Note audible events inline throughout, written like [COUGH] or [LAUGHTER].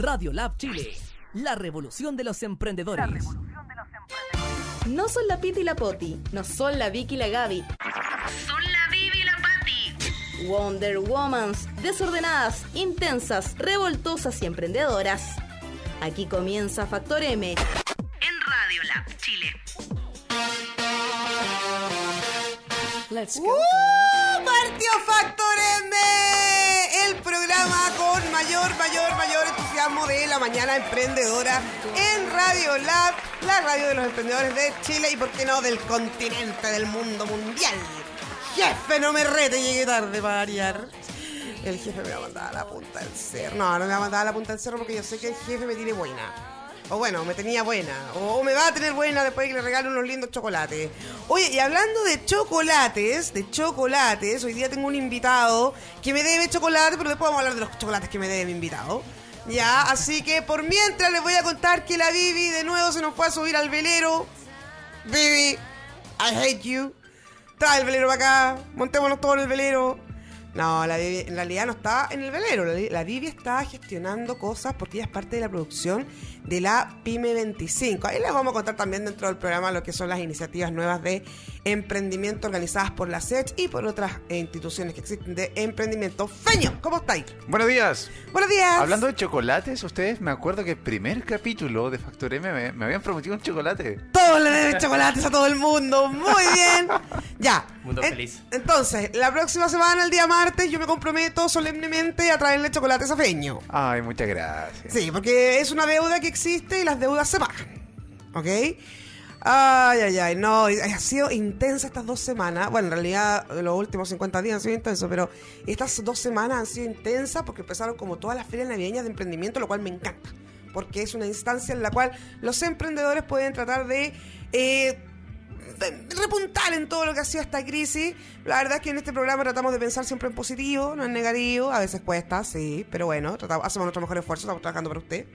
Radio Lab Chile, la revolución de los emprendedores. No son la Piti y la Poti, no son la Vicky y la Gaby. Son la Vivi y la Patti. Wonder Womans, desordenadas, intensas, revoltosas y emprendedoras. Aquí comienza Factor M. En Radio Lab Chile. Let's go. ¡Uh! ¡Partió Factor M! El programa con mayor, mayor, mayor entusiasmo de la mañana emprendedora en Radio Lab, la radio de los emprendedores de Chile y, por qué no, del continente, del mundo mundial. Jefe, no me rete, llegué tarde para variar. El jefe me va a mandar a la punta del cerro. No, no me va a mandar a la punta del cerro porque yo sé que el jefe me tiene buena. O bueno, me tenía buena. O me va a tener buena después de que le regale unos lindos chocolates. Oye, y hablando de chocolates, de chocolates, hoy día tengo un invitado que me debe chocolate, pero después vamos a hablar de los chocolates que me debe mi invitado. Ya, así que por mientras les voy a contar que la Vivi de nuevo se nos fue a subir al velero. Vivi, I hate you. Trae el velero para acá, montémonos todos en el velero. No, la Vivi en realidad no está en el velero. La, la Vivi está gestionando cosas porque ella es parte de la producción de la PyME 25. Ahí les vamos a contar también dentro del programa lo que son las iniciativas nuevas de emprendimiento organizadas por la SECH y por otras eh, instituciones que existen de emprendimiento. Feño, ¿cómo estáis? Buenos días. Buenos días. Hablando de chocolates, ustedes me acuerdo que el primer capítulo de Factor M me, me habían prometido un chocolate. Todos le deben chocolates a todo el mundo. Muy bien. [LAUGHS] Ya. Mundo En- feliz. Entonces, la próxima semana, el día martes, yo me comprometo solemnemente a traerle chocolates a Feño. Ay, muchas gracias. Sí, porque es una deuda que existe y las deudas se pagan. ¿Ok? Ay, ay, ay, no, ha sido intensa estas dos semanas. Bueno, en realidad los últimos 50 días han sido intensos, pero estas dos semanas han sido intensas porque empezaron como todas las ferias navideñas de emprendimiento, lo cual me encanta. Porque es una instancia en la cual los emprendedores pueden tratar de... eh, repuntar en todo lo que ha sido esta crisis. La verdad es que en este programa tratamos de pensar siempre en positivo, no en negativo. A veces cuesta, sí, pero bueno, tratamos, hacemos nuestro mejor esfuerzo, estamos trabajando para usted.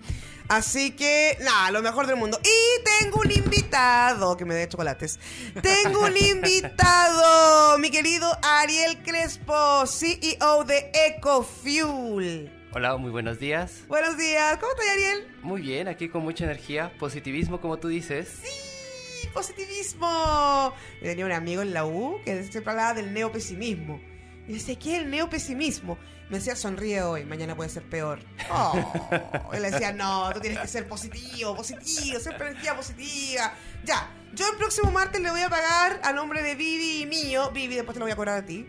Así que, nada, lo mejor del mundo. Y tengo un invitado que me dé chocolates. Tengo un invitado, mi querido Ariel Crespo, CEO de EcoFuel. Hola, muy buenos días. Buenos días, ¿cómo estás, Ariel? Muy bien, aquí con mucha energía, positivismo, como tú dices. ¡Sí! ¡Positivismo! Yo tenía un amigo en la U que siempre hablaba del neopesimismo. Y decía, ¿qué es el neopesimismo? Me decía, sonríe hoy, mañana puede ser peor. Oh. Y le decía, no, tú tienes que ser positivo, positivo, siempre energía positiva. Ya, yo el próximo martes le voy a pagar a nombre de Vivi y mío, Vivi, después te lo voy a cobrar a ti,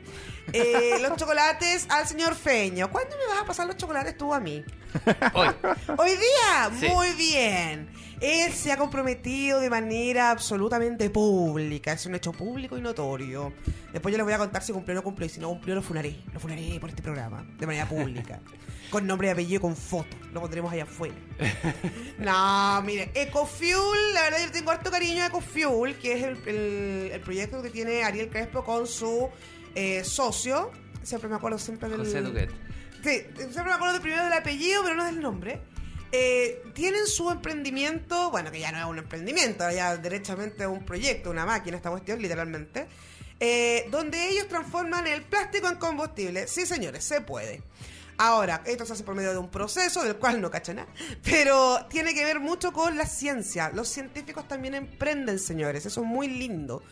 eh, los chocolates al señor Feño. ¿Cuándo me vas a pasar los chocolates tú a mí? Hoy. Hoy día, Sí. muy bien. Él se ha comprometido de manera absolutamente pública. Es un hecho público y notorio. Después yo les voy a contar si cumplió o no cumplió. Y si no cumplió, lo funaré. Lo funaré por este programa. De manera pública. [LAUGHS] con nombre y apellido, con foto. Lo pondremos allá afuera. [LAUGHS] no, mire. Ecofuel, la verdad yo tengo harto cariño a Ecofuel, que es el, el- el proyecto que tiene Ariel Crespo con su eh, socio. Siempre me acuerdo siempre del... José Duguet. Sí, siempre me acuerdo primero del apellido, pero no del nombre. Eh, tienen su emprendimiento, bueno, que ya no es un emprendimiento, ya derechamente es un proyecto, una máquina, esta cuestión, literalmente, eh, donde ellos transforman el plástico en combustible. Sí, señores, se puede. Ahora, esto se hace por medio de un proceso del cual no cacha nada, pero tiene que ver mucho con la ciencia. Los científicos también emprenden, señores, eso es muy lindo.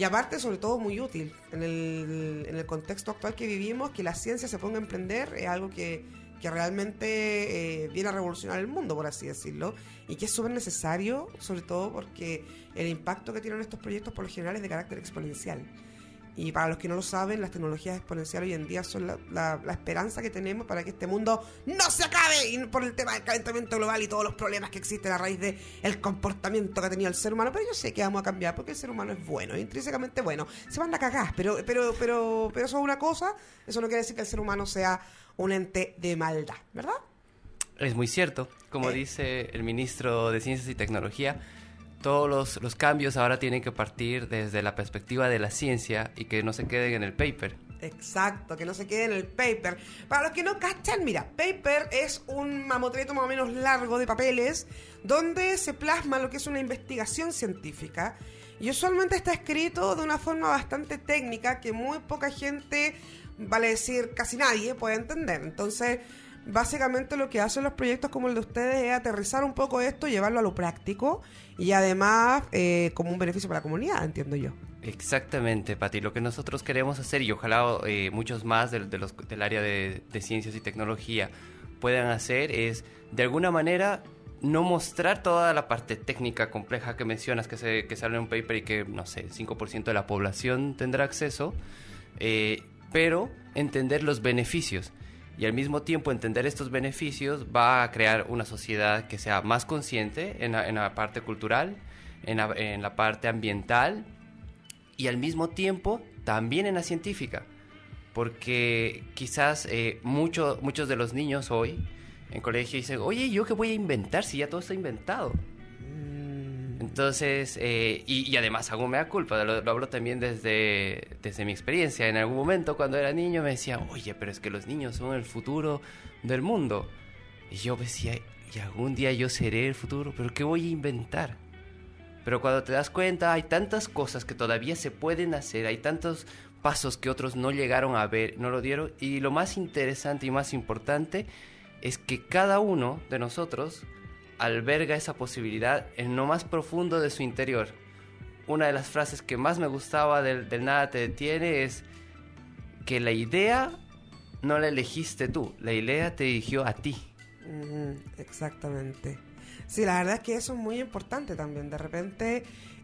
Y aparte, sobre todo, muy útil en el, en el contexto actual que vivimos, que la ciencia se ponga a emprender es algo que, que realmente eh, viene a revolucionar el mundo, por así decirlo, y que es súper necesario, sobre todo porque el impacto que tienen estos proyectos por lo general es de carácter exponencial. Y para los que no lo saben, las tecnologías exponenciales hoy en día son la, la- la esperanza que tenemos para que este mundo no se acabe y por el tema del calentamiento global y todos los problemas que existen a raíz de el comportamiento que ha tenido el ser humano. Pero yo sé que vamos a cambiar porque el ser humano es bueno, es intrínsecamente bueno. Se van a cagar, pero, pero, pero, pero eso es una cosa. Eso no quiere decir que el ser humano sea un ente de maldad, ¿verdad? Es muy cierto. Como Eh. dice el ministro de Ciencias y Tecnología, todos los, los cambios ahora tienen que partir desde la perspectiva de la ciencia y que no se queden en el paper. Exacto, que no se quede en el paper. Para los que no cachan, mira, paper es un mamotreto más o menos largo de papeles donde se plasma lo que es una investigación científica y usualmente está escrito de una forma bastante técnica que muy poca gente, vale decir casi nadie, puede entender. Entonces, básicamente lo que hacen los proyectos como el de ustedes es aterrizar un poco esto, llevarlo a lo práctico y además eh, como un beneficio para la comunidad, entiendo yo. Exactamente, Pati. Lo que nosotros queremos hacer, y ojalá eh, muchos más del, área de, ciencias y tecnología puedan hacer, es de alguna manera no mostrar toda la parte técnica compleja que mencionas, que, se, que sale en un paper y que, no sé, el 5% de la población tendrá acceso, eh, pero entender los beneficios. Y al mismo tiempo entender estos beneficios va a crear una sociedad que sea más consciente en la, parte cultural, en la, parte ambiental y al mismo tiempo también en la científica. Porque quizás eh, mucho- muchos de los niños hoy en colegio dicen, oye, ¿yo qué voy a inventar si ya todo está inventado? Entonces, eh, y, y además hago mea culpa, lo, lo hablo también desde, desde mi experiencia. En algún momento cuando era niño me decían, oye, pero es que los niños son el futuro del mundo. Y yo decía, y algún día yo seré el futuro, pero ¿qué voy a inventar? Pero cuando te das cuenta, hay tantas cosas que todavía se pueden hacer, hay tantos pasos que otros no llegaron a ver, no lo dieron. Y lo más interesante y más importante es que cada uno de nosotros alberga esa posibilidad en lo más profundo de su interior. Una de las frases que más me gustaba del, Nada te detiene es que la idea no la elegiste tú, la idea te dirigió a ti. Exactamente. Sí, la verdad es que eso es muy importante también. De repente,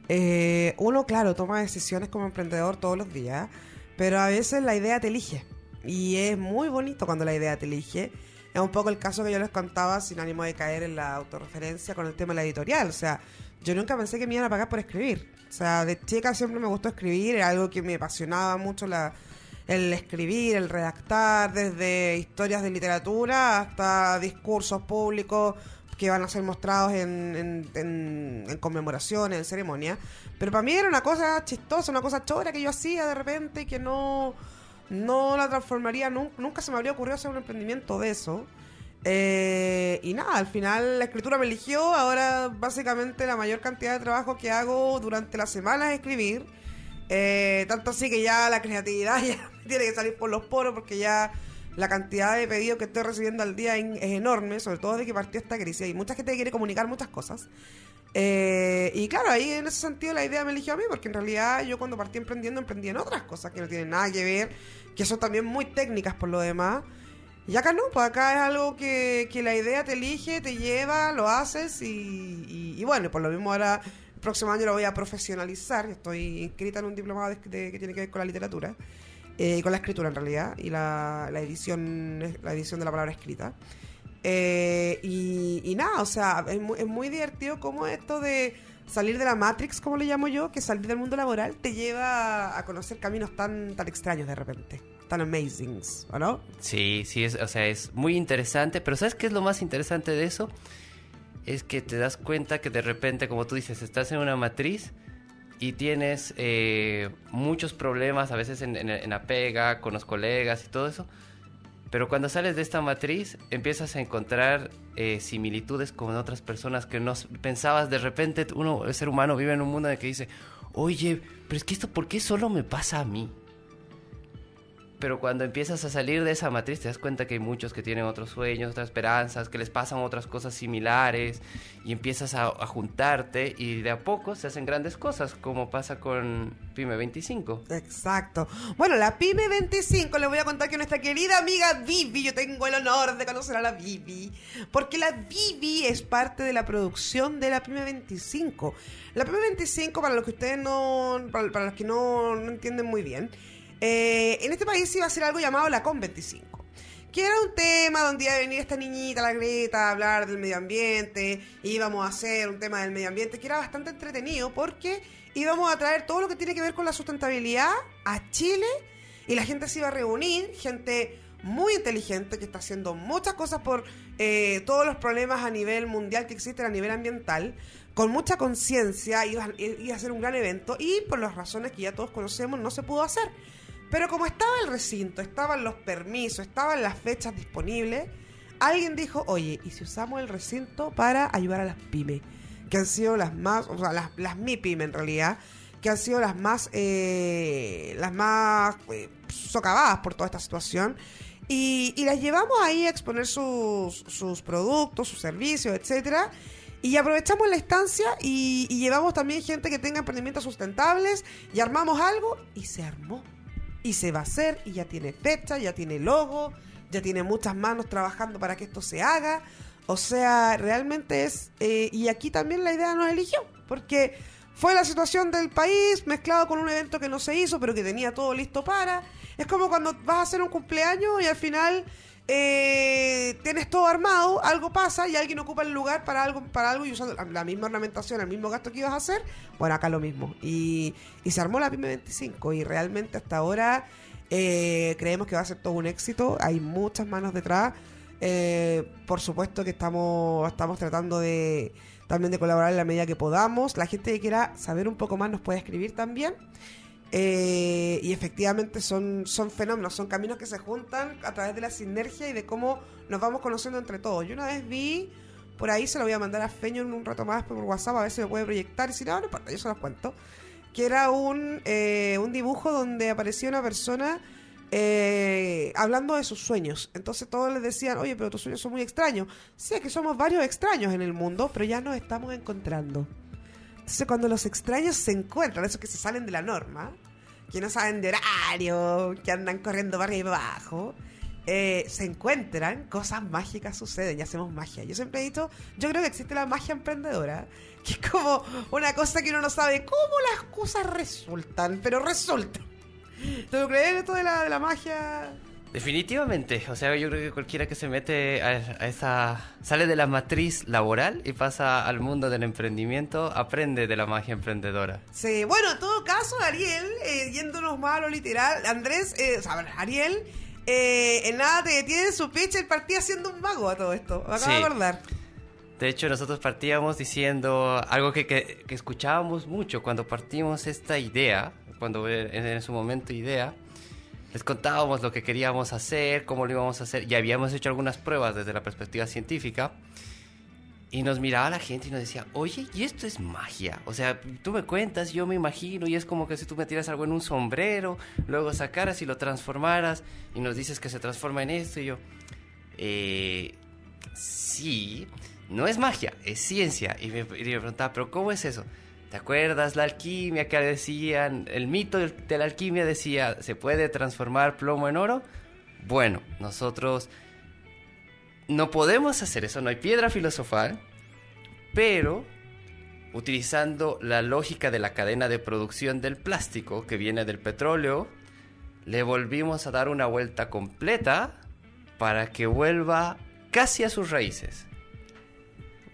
eh, uno, claro, toma decisiones como emprendedor todos los días, pero a veces la idea te elige. Y es muy bonito cuando la idea te elige. Es un poco el caso que yo les contaba sin ánimo de caer en la autorreferencia con el tema de la editorial. O sea, yo nunca pensé que me iban a pagar por escribir. O sea, de chica siempre me gustó escribir, era algo que me apasionaba mucho la, el escribir, el redactar, desde historias de literatura hasta discursos públicos que van a ser mostrados en, en, en- en conmemoraciones, en ceremonias. Pero para mí era una cosa chistosa, una cosa chora que yo hacía de repente y que no, no la transformaría, nun- nunca, se me habría ocurrido hacer un emprendimiento de eso. Eh, y nada, al final la escritura me eligió, ahora básicamente la mayor cantidad de trabajo que hago durante la semana es escribir. Eh, tanto así que ya la creatividad [LAUGHS] ya tiene que salir por los poros porque ya la cantidad de pedidos que estoy recibiendo al día es, enorme, sobre todo de que partió esta crisis. Y mucha gente quiere comunicar muchas cosas. Eh, y claro, ahí en ese sentido la idea me eligió a mí, porque en realidad yo cuando partí emprendiendo, emprendí en otras cosas que no tienen nada que ver, que son también muy técnicas por lo demás. Y acá no, pues acá es algo que, que la idea te elige, te lleva, lo haces y, y- y bueno, por lo mismo ahora el próximo año lo voy a profesionalizar. Estoy inscrita en un diplomado de- que tiene que ver con la literatura eh, con la escritura en realidad y la edición la edición de la palabra escrita. Eh, y, nada, o sea, es muy, es muy divertido como esto de salir de la Matrix, como le llamo yo, que salir del mundo laboral te lleva a conocer caminos tan, tan extraños de repente, tan amazing, ¿o no? Sí, sí, es, o sea, es muy interesante, pero ¿sabes qué es lo más interesante de eso? Es que te das cuenta que de repente, como tú dices, estás en una matriz y tienes eh, muchos problemas, a veces en, en- en la pega, con los colegas y todo eso, pero cuando sales de esta matriz empiezas a encontrar eh, similitudes con otras personas que no pensabas, de repente uno, el ser humano vive en un mundo en el que dice, oye, pero es que esto, ¿por qué solo me pasa a mí? Pero cuando empiezas a salir de esa matriz te das cuenta que hay muchos que tienen otros sueños, otras esperanzas, que les pasan otras cosas similares y empiezas a, juntarte y de a poco se hacen grandes cosas, como pasa con Pyme 25. Exacto. Bueno, la PyME 25, les voy a contar que nuestra querida amiga Vivi, yo tengo el honor de conocer a la Vivi, porque la Vivi es parte de la producción de la PyME 25. La PyME 25, para los que ustedes no, para, los que no entienden muy bien, eh, en este país iba a ser algo llamado la CON 25 que era un tema donde iba a venir esta niñita, la Greta, a hablar del medio ambiente, íbamos a hacer un tema del medio ambiente que era bastante entretenido porque íbamos a traer todo lo que tiene que ver con la sustentabilidad a Chile y la gente se iba a reunir, gente muy inteligente que está haciendo muchas cosas por eh, todos los problemas a nivel mundial que existen a nivel ambiental, con mucha conciencia, iba, iba a ser un gran evento y por las razones que ya todos conocemos no se pudo hacer. Pero como estaba el recinto, estaban los permisos, estaban las fechas disponibles, alguien dijo, oye, ¿y si usamos el recinto para ayudar a las pymes? Que han sido las más, o sea, las, las MIPYME en realidad, que han sido las más, eh, las más eh, socavadas por toda esta situación. y, las llevamos ahí a exponer sus, sus productos, sus servicios, etcétera. Y aprovechamos la estancia y llevamos también gente que tenga emprendimientos sustentables y armamos algo y se armó. Y se va a hacer y ya tiene fecha, ya tiene logo, ya tiene muchas manos trabajando para que esto se haga. O sea, realmente es... eh, y aquí también la idea nos eligió, porque fue la situación del país mezclado con un evento que no se hizo, pero que tenía todo listo para. Es como cuando vas a hacer un cumpleaños y al final eh, tienes todo armado, algo pasa y alguien ocupa el lugar para algo, para algo y usando la- misma ornamentación, el mismo gasto que ibas a hacer. Bueno, acá lo mismo. Y, y se armó la PYME 25 y realmente hasta ahora eh, creemos que va a ser todo un éxito. Hay muchas manos detrás. Eh, por supuesto que estamos, estamos tratando de también de colaborar en la medida que podamos. La gente que quiera saber un poco más nos puede escribir también. Eh, y efectivamente son, son fenómenos, son caminos que se juntan a través de la sinergia y de cómo nos vamos conociendo entre todos. Yo una vez vi, por ahí se lo voy a mandar a Feño en un rato más por WhatsApp, a ver si me puede proyectar. Y si no, no importa, yo se los cuento. Que era un, eh, un dibujo donde aparecía una persona eh, hablando de sus sueños. Entonces todos les decían, oye, pero tus sueños son muy extraños. Sí, es que somos varios extraños en el mundo, pero ya nos estamos encontrando. Entonces cuando los extraños se encuentran, esos que se salen de la norma, que no saben de horario, que andan corriendo para arriba y abajo, eh, se encuentran, cosas mágicas suceden y hacemos magia. Yo siempre he dicho, yo creo que existe la magia emprendedora, que es como una cosa que uno no sabe cómo las cosas resultan, pero resultan. ¿Tú crees esto de la, de la magia? Definitivamente, o sea, yo creo que cualquiera que se mete a, a esa... sale de la matriz laboral y pasa al mundo del emprendimiento, aprende de la magia emprendedora. Sí, bueno, en todo caso, Ariel, eh, yéndonos más a lo literal, Andrés, eh, o sea, Ariel, eh, en nada te detiene su pitch, él partía siendo un mago a todo esto. Me acabo Sí. de acordar. De hecho, nosotros partíamos diciendo algo que, que- que escuchábamos mucho cuando partimos esta idea, cuando en, en su momento idea, les contábamos lo que queríamos hacer, cómo lo íbamos a hacer, y habíamos hecho algunas pruebas desde la perspectiva científica, y nos miraba la gente y nos decía, oye, y esto es magia. O sea, tú me cuentas, yo me imagino, y es como que si tú metieras algo en un sombrero, luego sacaras y lo transformaras, y nos dices que se transforma en esto, y yo, eh, sí, no es magia, es ciencia. Y me, y me preguntaba, ¿pero cómo es eso? ¿Te acuerdas la alquimia que decían? El mito de la alquimia decía, ¿se puede transformar plomo en oro? Bueno, nosotros no podemos hacer eso, no hay piedra filosofal, pero utilizando la lógica de la cadena de producción del plástico que viene del petróleo, le volvimos a dar una vuelta completa para que vuelva casi a sus raíces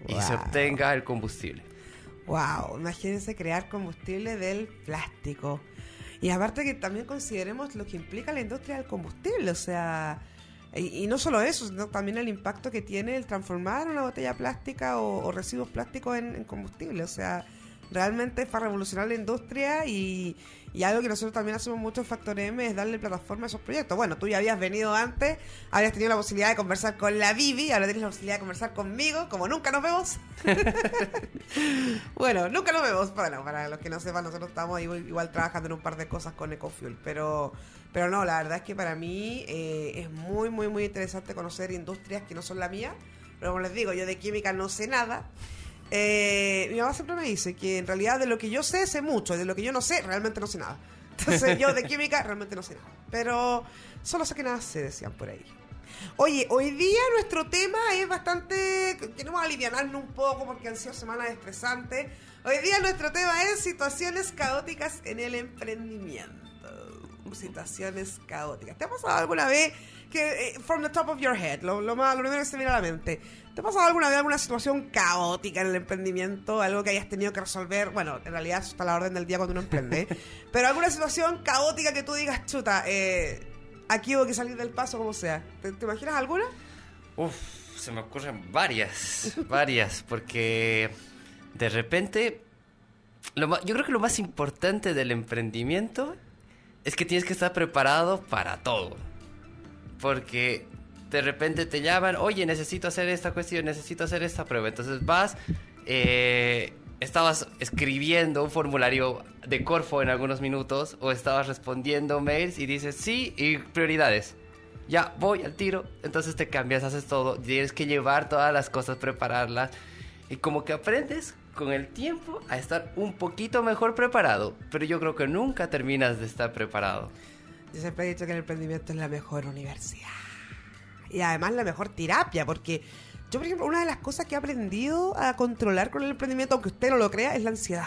y se obtenga el combustible. Wow, imagínense crear combustible del plástico. Y aparte que también consideremos lo que implica la industria del combustible, o sea, y, no solo eso, sino también el impacto que tiene el transformar una botella plástica o, residuos plásticos en combustible, o sea, realmente es para revolucionar la industria y, y algo que nosotros también hacemos mucho en Factor M es darle plataforma a esos proyectos. Bueno, tú ya habías venido antes, habías tenido la posibilidad de conversar con la Vivi, ahora tienes la posibilidad de conversar conmigo, como nunca nos vemos. [LAUGHS] Bueno, nunca lo vemos. Bueno, para los que no sepan, nosotros estamos igual, igual trabajando en un par de cosas con Ecofuel. Pero, pero no, la verdad es que para mí eh, es muy, muy, muy interesante conocer industrias que no son la mía. Pero como les digo, yo de química no sé nada. Eh, mi mamá siempre me dice que en realidad de lo que yo sé, sé mucho. Y de lo que yo no sé, realmente no sé nada. Entonces [LAUGHS] yo de química realmente no sé nada. Pero solo sé que nada sé, decían por ahí. Oye, hoy día nuestro tema es bastante... Queremos aliviarnos un poco porque han sido semanas estresantes. Hoy día nuestro tema es situaciones caóticas en el emprendimiento. Situaciones caóticas. ¿Te ha pasado alguna vez que, eh, from the top of your head, lo, lo, más, lo primero que se viene a la mente, ¿te ha pasado alguna vez alguna situación caótica en el emprendimiento? Algo que hayas tenido que resolver. Bueno, en realidad eso está a la orden del día cuando uno emprende. [LAUGHS] pero alguna situación caótica que tú digas, chuta, eh, aquí hubo que salir del paso como sea. ¿Te, te imaginas alguna? Uf, se me ocurren varias, [LAUGHS] varias, porque de repente, lo ma- yo creo que lo más importante del emprendimiento es que tienes que estar preparado para todo. Porque de repente te llaman, oye, necesito hacer esta cuestión, necesito hacer esta prueba. Entonces vas, eh, estabas escribiendo un formulario de Corfo en algunos minutos o estabas respondiendo mails y dices sí y prioridades. ya voy al tiro. Entonces te cambias, haces todo. Tienes que llevar todas las cosas, prepararlas. Y como que aprendes con el tiempo a estar un poquito mejor preparado. Pero yo creo que nunca terminas de estar preparado. Yo siempre he dicho que el emprendimiento es la mejor universidad. Y además la mejor terapia, porque yo, por ejemplo, una de las cosas que he aprendido a controlar con el emprendimiento, aunque usted no lo crea, es la ansiedad.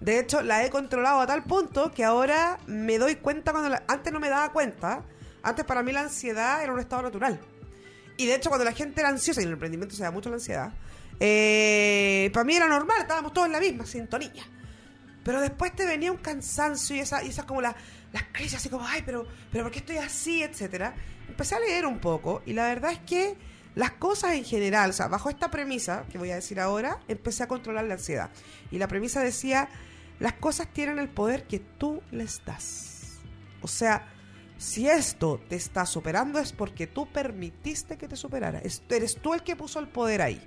De hecho, la he controlado a tal punto que ahora me doy cuenta cuando... la- antes no me daba cuenta. Antes para mí la ansiedad era un estado natural. Y de hecho, cuando la gente era ansiosa, y en el emprendimiento se da mucho la ansiedad, eh, para mí era normal, estábamos todos en la misma sintonía. Pero después te venía un cansancio y esas y esa como la- las crisis, así como, ay, pero, pero ¿por qué estoy así? etcétera. Empecé a leer un poco y la verdad es que las cosas en general, o sea, bajo esta premisa que voy a decir ahora, empecé a controlar la ansiedad. Y la premisa decía, las cosas tienen el poder que tú les das. O sea, si esto te está superando es porque tú permitiste que te superara. Es- Eres tú el que puso el poder ahí.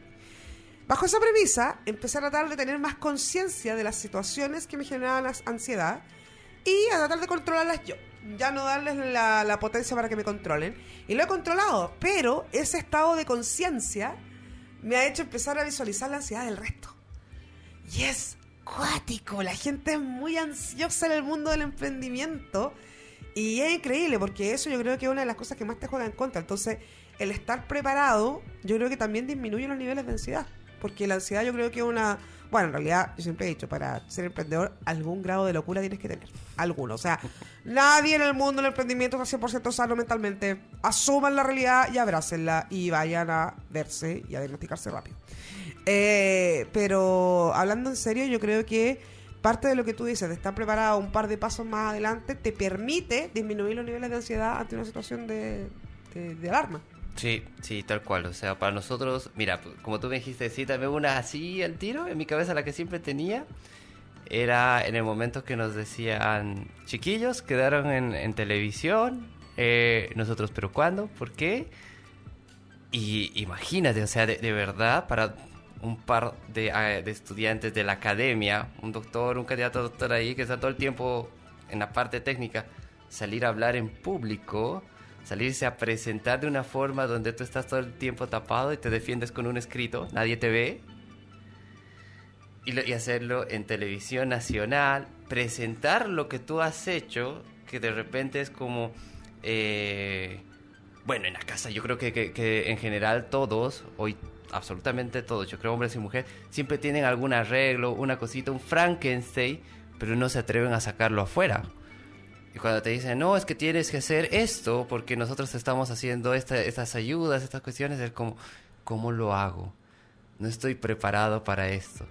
Bajo esa premisa, empecé a tratar de tener más conciencia de las situaciones que me generaban ansiedad y a tratar de controlarlas yo. Ya no darles la, potencia para que me controlen. Y lo he controlado, pero ese estado de conciencia me ha hecho empezar a visualizar la ansiedad del resto. Y es cuático, la gente es muy ansiosa en el mundo del emprendimiento. Y es increíble porque eso yo creo que es una de las cosas que más te juega en contra. Entonces, el estar preparado, yo creo que también disminuye los niveles de ansiedad. Porque la ansiedad yo creo que es una... Bueno, en realidad, yo siempre he dicho, para ser emprendedor, algún grado de locura tienes que tener. Alguno. O sea, [LAUGHS] nadie en el mundo del emprendimiento está 100% sano mentalmente. Asuman la realidad y abrácenla y vayan a verse y a diagnosticarse rápido. Eh, pero hablando en serio, yo creo que parte de lo que tú dices, de estar preparado un par de pasos más adelante, te permite disminuir los niveles de ansiedad ante una situación de, de- de alarma. Sí, sí, tal cual. O sea, para nosotros, mira, p- como tú me dijiste, sí, también una así al tiro en mi cabeza, la que siempre tenía, era en el momento que nos decían, chiquillos, quedaron en, en televisión, eh, nosotros, pero ¿cuándo? ¿Por qué? Y imagínate, o sea, de, de verdad, para un par de, eh, de estudiantes de la academia, un doctor, un candidato a doctor ahí que está todo el tiempo en la parte técnica, salir a hablar en público, salirse a presentar de una forma donde tú estás todo el tiempo tapado y te defiendes con un escrito, nadie te ve, y, lo- y hacerlo en televisión nacional, presentar lo que tú has hecho, que de repente es como... eh, bueno, en la casa yo creo que, que- que en general todos, hoy absolutamente todos, yo creo hombres y mujeres, siempre tienen algún arreglo, una cosita, un Frankenstein, pero no se atreven a sacarlo afuera. Y cuando te dicen, no, es que tienes que hacer esto porque nosotros estamos haciendo esta- estas ayudas, estas cuestiones, es como, ¿cómo lo hago? No estoy preparado para esto.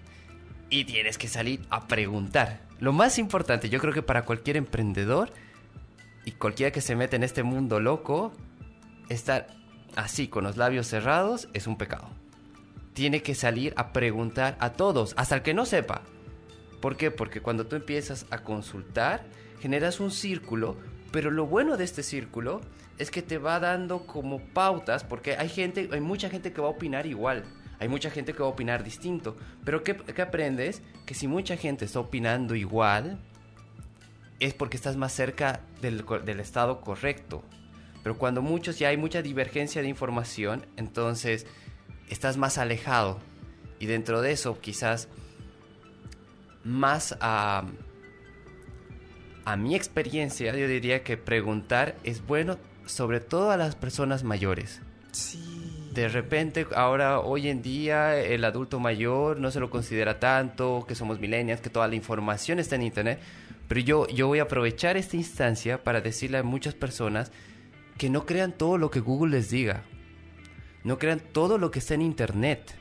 Y tienes que salir a preguntar. Lo más importante, yo creo que para cualquier emprendedor y cualquiera que se mete en este mundo loco, estar así con los labios cerrados es un pecado. Tiene que salir a preguntar a todos, hasta el que no sepa. ¿Por qué? Porque cuando tú empiezas a consultar, generas un círculo, pero lo bueno de este círculo es que te va dando como pautas, porque hay gente, hay mucha gente que va a opinar igual, hay mucha gente que va a opinar distinto, pero ¿qué, aprendes? Que si mucha gente está opinando igual, es porque estás más cerca del, del estado correcto. Pero cuando muchos ya hay mucha divergencia de información, entonces estás más alejado. Y dentro de eso, quizás más a, a mi experiencia, yo diría que preguntar es bueno, sobre todo a las personas mayores. Sí. De repente, ahora, hoy en día, el adulto mayor no se lo considera tanto, que somos millennials, que toda la información está en Internet. Pero yo, yo voy a aprovechar esta instancia para decirle a muchas personas que no crean todo lo que Google les diga. No crean todo lo que está en Internet.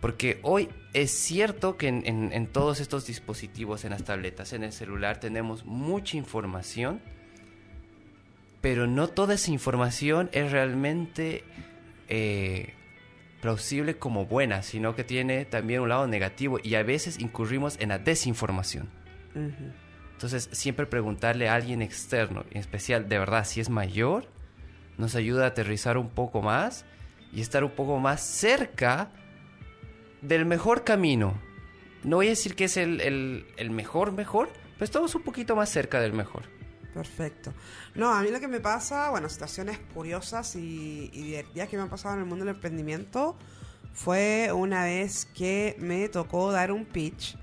Porque hoy es cierto que en, en- en todos estos dispositivos, en las tabletas, en el celular, tenemos mucha información. Pero no toda esa información es realmente eh, plausible como buena, sino que tiene también un lado negativo y a veces incurrimos en la desinformación. Entonces, siempre preguntarle a alguien externo, en especial de verdad si es mayor, nos ayuda a aterrizar un poco más y estar un poco más cerca del mejor camino. No voy a decir que es el, el- mejor, mejor, pero estamos un poquito más cerca del mejor. Perfecto. No, a mí lo que me pasa, bueno, situaciones curiosas y, y divertidas que me han pasado en el mundo del emprendimiento fue una vez que me tocó dar un pitch.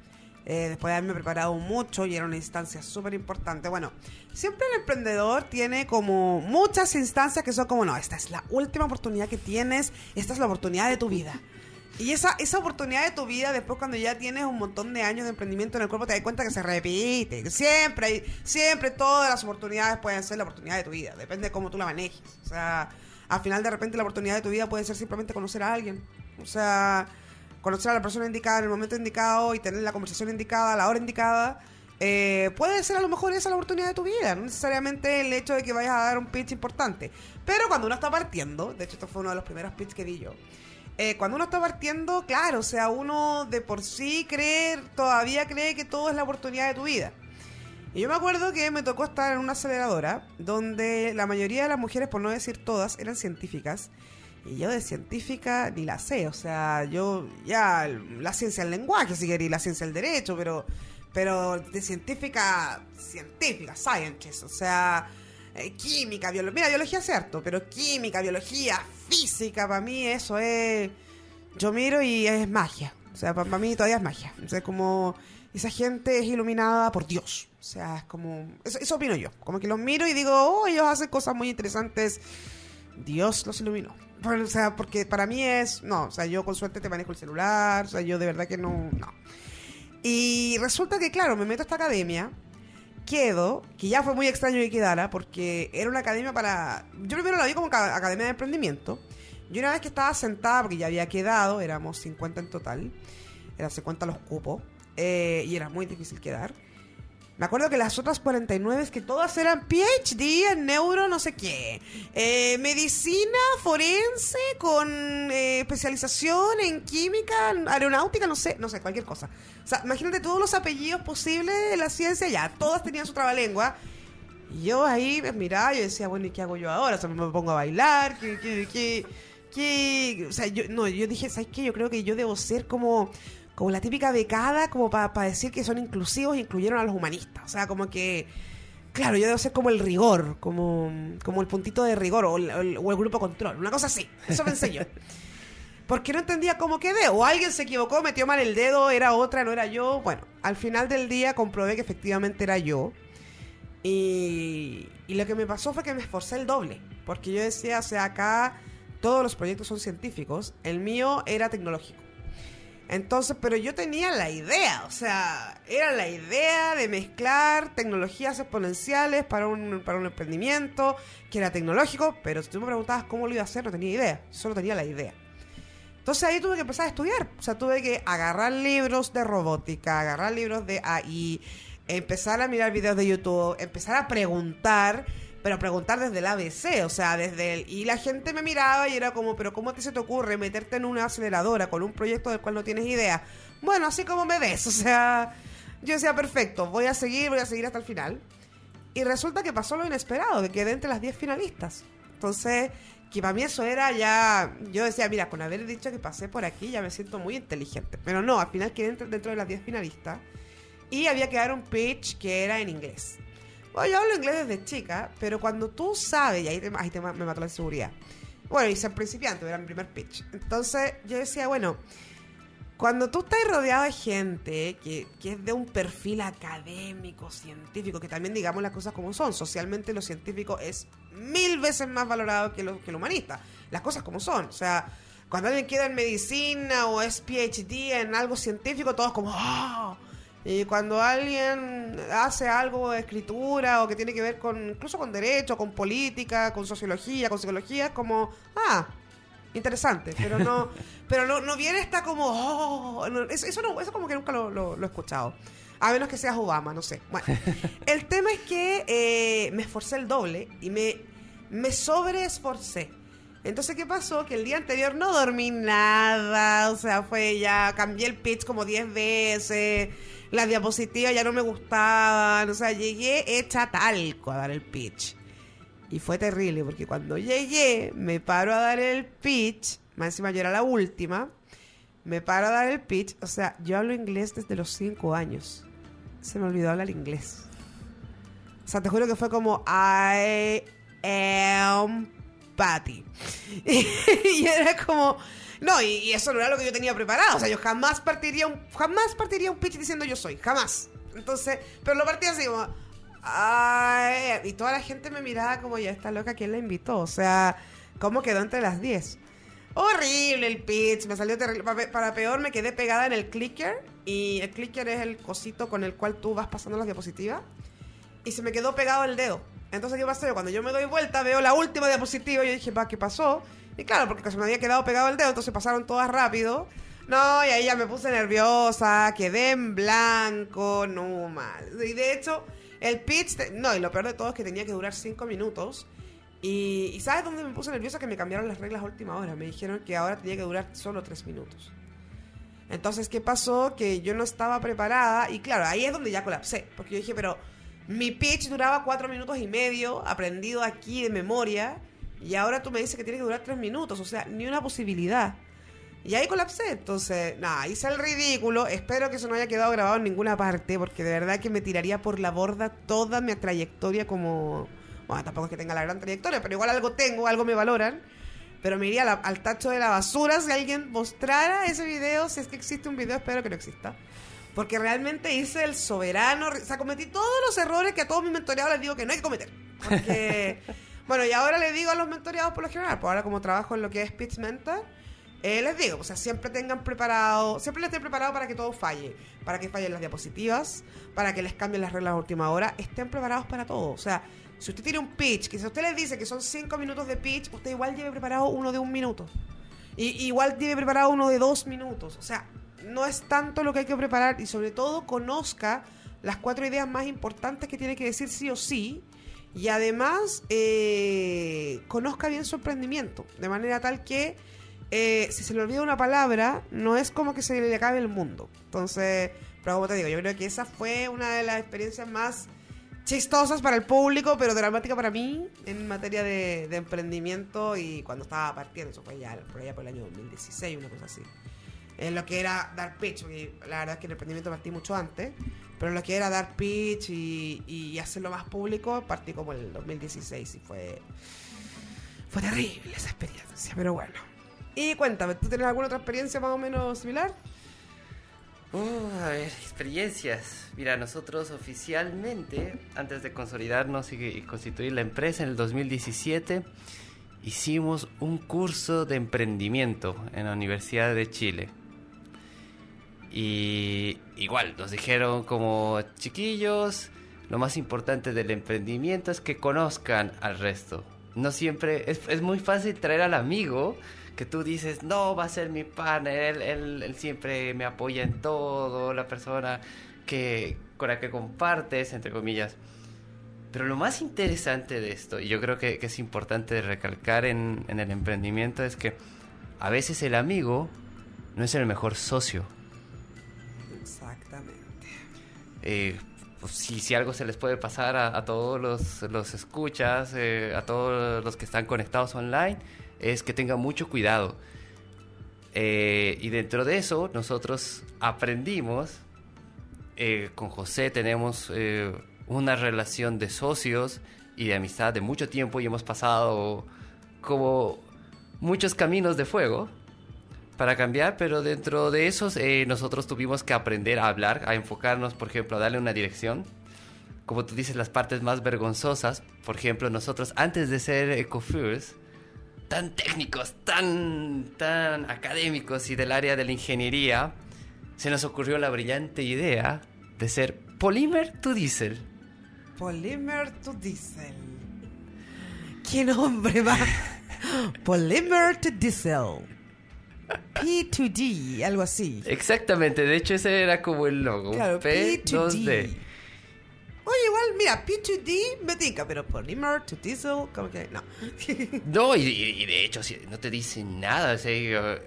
eh, después de haberme preparado mucho y era una instancia súper importante. Bueno, siempre el emprendedor tiene como muchas instancias que son como, no, esta es la última oportunidad que tienes, esta es la oportunidad de tu vida. Y esa, esa oportunidad de tu vida, después cuando ya tienes un montón de años de emprendimiento en el cuerpo, te das cuenta que se repite. Siempre, siempre todas las oportunidades pueden ser la oportunidad de tu vida. Depende de cómo tú la manejes. O sea, al final de repente la oportunidad de tu vida puede ser simplemente conocer a alguien. O sea, conocer a la persona indicada en el momento indicado y tener la conversación indicada a la hora indicada. eh, puede ser a lo mejor esa la oportunidad de tu vida, no necesariamente el hecho de que vayas a dar un pitch importante. Pero cuando uno está partiendo, de hecho esto fue uno de los primeros pitch que di yo, eh, cuando uno está partiendo, claro, o sea, uno de por sí cree, todavía cree que todo es la oportunidad de tu vida. Y yo me acuerdo que me tocó estar en una aceleradora donde la mayoría de las mujeres, por no decir todas, eran científicas. Y yo de científica ni la sé, o sea, yo ya la ciencia del lenguaje, si queréis, la ciencia del derecho, pero, pero de científica, científica, scientist, o sea, eh, química, biología, mira, biología es cierto, pero química, biología, física, para mí eso es, yo miro y es magia, o sea, para, mí todavía es magia, o sea, como esa gente es iluminada por Dios, o sea, es como, eso, opino yo, como que los miro y digo, oh, ellos hacen cosas muy interesantes, Dios los iluminó. O sea, porque para mí es, no, o sea, yo con suerte te manejo el celular, o sea, yo de verdad que no, no. Y resulta que, claro, me meto a esta academia, quedo, que ya fue muy extraño que quedara, porque era una academia para, yo primero la vi como ca- academia de emprendimiento, y una vez que estaba sentada, porque ya había quedado, éramos 50 en total, eran 50 los cupos, eh, y era muy difícil quedar. Me acuerdo que las otras 49 que todas eran PhD en neuro no sé qué. Eh, medicina forense con eh, especialización en química, aeronáutica, no sé, no sé, cualquier cosa. O sea, imagínate todos los apellidos posibles de la ciencia ya, todas tenían su trabalengua. Y yo ahí me miraba y decía, bueno, ¿y qué hago yo ahora? O sea, me pongo a bailar, ¿qué, qué, qué, qué? O sea, yo, no, yo dije, ¿sabes qué? Yo creo que yo debo ser como, como la típica becada, como para decir que son inclusivos e incluyeron a los humanistas. O sea, como que, claro, yo debo ser como el rigor, como, como el puntito de rigor o el, o el- o el grupo control, una cosa así. Eso pensé yo. [LAUGHS] Porque no entendía cómo quedé. O alguien se equivocó, metió mal el dedo, era otra, no era yo. Bueno, al final del día comprobé que efectivamente era yo. Y, y lo que me pasó fue que me esforcé el doble. Porque yo decía, o sea, acá todos los proyectos son científicos. El mío era tecnológico. Entonces, pero yo tenía la idea, o sea, era la idea de mezclar tecnologías exponenciales para un, para un emprendimiento que era tecnológico, pero si tú me preguntabas cómo lo iba a hacer, no tenía idea, solo tenía la idea. Entonces ahí tuve que empezar a estudiar, o sea, tuve que agarrar libros de robótica, agarrar libros de AI, empezar a mirar videos de YouTube, empezar a preguntar, pero preguntar desde el ABC, o sea, desde el... Y la gente me miraba y era como, pero ¿cómo te se te ocurre meterte en una aceleradora con un proyecto del cual no tienes idea? Bueno, así como me ves, o sea, yo decía, perfecto, voy a seguir, voy a seguir hasta el final. Y resulta que pasó lo inesperado, que quedé entre las 10 finalistas. Entonces, que para mí eso era ya... Yo decía, mira, con haber dicho que pasé por aquí ya me siento muy inteligente. Pero no, al final quedé dentro de las 10 finalistas. Y había que dar un pitch que era en inglés. Bueno, yo hablo inglés desde chica, pero cuando tú sabes, y ahí, te- ahí te me mató la inseguridad. Bueno, y ser principiante, era mi primer pitch. Entonces yo decía, bueno, cuando tú estás rodeado de gente que, que es de un perfil académico, científico, que también digamos las cosas como son, socialmente lo científico es mil veces más valorado que lo, que lo humanista. Las cosas como son. O sea, cuando alguien queda en medicina o es PhD en algo científico, todos como, ¡ah! Y cuando alguien hace algo de escritura o que tiene que ver con, incluso con derecho, con política, con sociología, con psicología, es como, ah, interesante, pero no, [LAUGHS] pero no, no viene esta como, oh, no, eso, eso no, eso como que nunca lo, lo- lo he escuchado. A menos que seas Obama, no sé. Bueno, [LAUGHS] el tema es que eh, me esforcé el doble y me, me sobreesforcé. Entonces, ¿qué pasó? Que el día anterior no dormí nada, o sea, fue ya, cambié el pitch como 10 veces, las diapositivas ya no me gustaban, o sea, llegué hecha talco a dar el pitch. Y fue terrible, porque cuando llegué, me paro a dar el pitch, más encima yo era la última, me paro a dar el pitch, o sea, yo hablo inglés desde los 5 años. Se me olvidó hablar inglés. O sea, te juro que fue como I am Patty. [LAUGHS] y era como... No, y, eso no era lo que yo tenía preparado. O sea, yo jamás partiría un, jamás partiría un pitch diciendo yo soy. Jamás. Entonces, pero lo partí así como... Y toda la gente me miraba como ya está loca, ¿quién la invitó? O sea, ¿cómo quedó entre las 10? Horrible el pitch, me salió terrible. Pa- Para peor, me quedé pegada en el clicker. Y el clicker es el cosito con el cual tú vas pasando las diapositivas. Y se me quedó pegado el dedo. Entonces, ¿qué pasó? Cuando yo me doy vuelta, veo la última diapositiva. Y yo dije, va, ¿qué pasó? Y claro, porque se me había quedado pegado el dedo, entonces pasaron todas rápido. No, y ahí ya me puse nerviosa, quedé en blanco, no mal. Y de hecho, el pitch, no, y lo peor de todo es que tenía que durar cinco minutos. Y, y ¿sabes dónde me puse nerviosa? Que me cambiaron las reglas a última hora. Me dijeron que ahora tenía que durar solo tres minutos. Entonces, ¿qué pasó? Que yo no estaba preparada y claro, ahí es donde ya colapsé. Porque yo dije, pero mi pitch duraba cuatro minutos y medio, aprendido aquí de memoria, y ahora tú me dices que tiene que durar tres minutos. O sea, ni una posibilidad. Y ahí colapsé. Entonces, nada, hice el ridículo. Espero que eso no haya quedado grabado en ninguna parte, porque de verdad que me tiraría por la borda toda mi trayectoria como... Bueno, tampoco es que tenga la gran trayectoria, pero igual algo tengo, algo me valoran. Pero me iría al tacho de la basura si alguien mostrara ese video. Si es que existe un video, espero que no exista. Porque realmente hice el soberano. O sea, cometí todos los errores que a todos mis mentoreados les digo que no hay que cometer. Porque, [LAUGHS] bueno, y ahora le digo a los mentoreados por lo general, pues ahora como trabajo en lo que es Pitch Mentor, eh, les digo, o sea, siempre tengan preparado, siempre les estén preparado para que todo falle, para que fallen las diapositivas, para que les cambien las reglas a última hora, estén preparados para todo. O sea, si usted tiene un pitch, que si usted les dice que son cinco minutos de pitch, usted igual lleve preparado uno de un minuto. Y igual lleve preparado uno de dos minutos. O sea, no es tanto lo que hay que preparar y sobre todo conozca las cuatro ideas más importantes que tiene que decir sí o sí. Y además, eh, conozca bien su emprendimiento, de manera tal que eh, si se le olvida una palabra, no es como que se le acabe el mundo. Entonces, pero como te digo, yo creo que esa fue una de las experiencias más chistosas para el público, pero dramática para mí en materia de, de emprendimiento y cuando estaba partiendo, eso fue ya por allá por el año 2016, una cosa así. En lo que era dar pitch, porque la verdad es que el emprendimiento partí mucho antes, pero en lo que era dar pitch y, y hacerlo más público, partí como en el 2016 y fue, fue terrible esa experiencia, pero bueno. Y cuéntame, ¿tú tienes alguna otra experiencia más o menos similar? Uh, a ver, experiencias. Mira, nosotros oficialmente, antes de consolidarnos y, constituir la empresa en el 2017, hicimos un curso de emprendimiento en la Universidad de Chile. Y igual, nos dijeron como chiquillos, lo más importante del emprendimiento es que conozcan al resto. No siempre, es, es muy fácil traer al amigo que tú dices, no, va a ser mi partner, él, él- él siempre me apoya en todo, la persona que, con la que compartes, entre comillas. Pero lo más interesante de esto, y yo creo que, es importante recalcar en el emprendimiento, es que a veces el amigo no es el mejor socio. Eh, pues, si, algo se les puede pasar a, todos los, los escuchas, eh, a todos los que están conectados online, es que tengan mucho cuidado. Eh, y dentro de eso, nosotros aprendimos, con José tenemos una relación de socios y de amistad de mucho tiempo y hemos pasado como muchos caminos de fuego para cambiar, pero dentro de esos eh, nosotros tuvimos que aprender a hablar, a enfocarnos, por ejemplo, a darle una dirección. Como tú dices, las partes más vergonzosas, por ejemplo, nosotros antes de ser EcoFirst, tan técnicos, tan, tan académicos y del área de la ingeniería, se nos ocurrió la brillante idea de ser Polymer to Diesel. Polymer to Diesel. ¿Qué nombre va? [LAUGHS] Polymer to Diesel. P2D, algo así. Exactamente, de hecho ese era como el logo. Claro, P2D. P2D. Oye, igual, mira, P2D me tinca, pero Polymer to Diesel, como que no. [LAUGHS] No, y, de hecho, no te dicen nada, o sea, yo-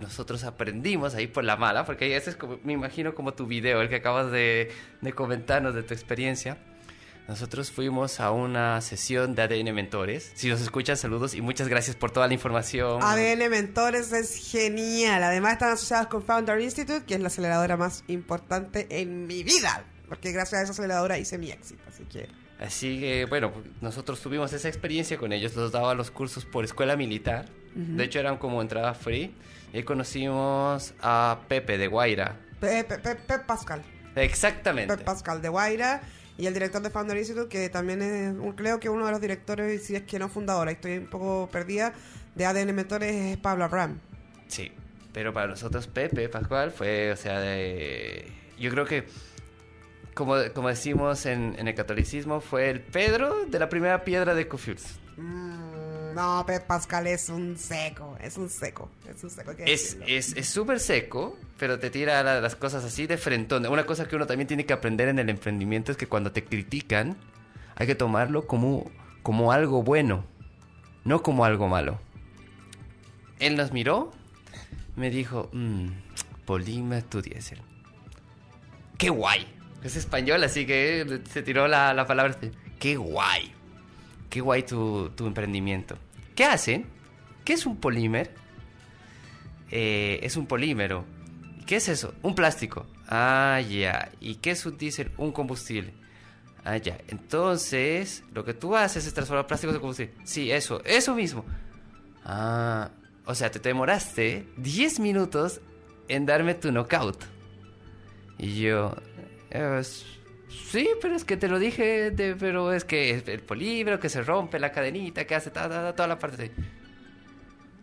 nosotros aprendimos ahí por la mala, porque ese es como, me imagino como tu video, el que acabas de, de comentarnos de tu experiencia. Nosotros fuimos a una sesión de ADN Mentores. Si nos escuchan, saludos y muchas gracias por toda la información. ADN Mentores es genial. Además están asociados con Founder Institute, que es la aceleradora más importante en mi vida. Porque gracias a esa aceleradora hice mi éxito. Así que Así que, bueno, nosotros tuvimos esa experiencia con ellos, los daba los cursos por escuela militar. De hecho, eran como entrada free. Y conocimos a Pepe de Guaira. Pepe Pepe Pascal. Exactamente. Pepe Pascal de Guaira y el director de Founder Institute, que también es, un- creo que uno de los directores, si es que no fundadora, estoy un poco perdida, de ADN Mentores es Pablo Abraham. Sí, pero para nosotros Pepe Pascual fue, o sea, de... yo creo que, como, como decimos en, en el catolicismo, fue el Pedro de la primera piedra de Cofiuls. Mm, no, Pepe Pascal es un seco, es un seco, es un seco. Es decirlo. es es súper seco, pero te tira la- las cosas así de frentón. Una cosa que uno también tiene que aprender en el emprendimiento es que cuando te critican, hay que tomarlo como, como algo bueno, no como algo malo. Él nos miró, me dijo, mmm, polímetro diésel. ¡Qué guay! Es español, así que se tiró la, la palabra. ¡Qué guay! ¡Qué guay tu, tu emprendimiento! ¿Qué hacen? ¿Qué es un polímer? Eh, es un polímero. ¿Qué es eso? Un plástico. Ah, ya. ¿Y qué es un diésel? Un combustible. Ah, ya. Entonces, lo que tú haces es transformar plásticos en combustible. Sí, eso, eso mismo. Ah, o sea, te demoraste 10 minutos en darme tu knockout. Y yo, eh, s- sí, pero es que te lo dije, de- pero es que el polímero que se rompe la cadenita, que hace ta, ta, ta, toda la parte de...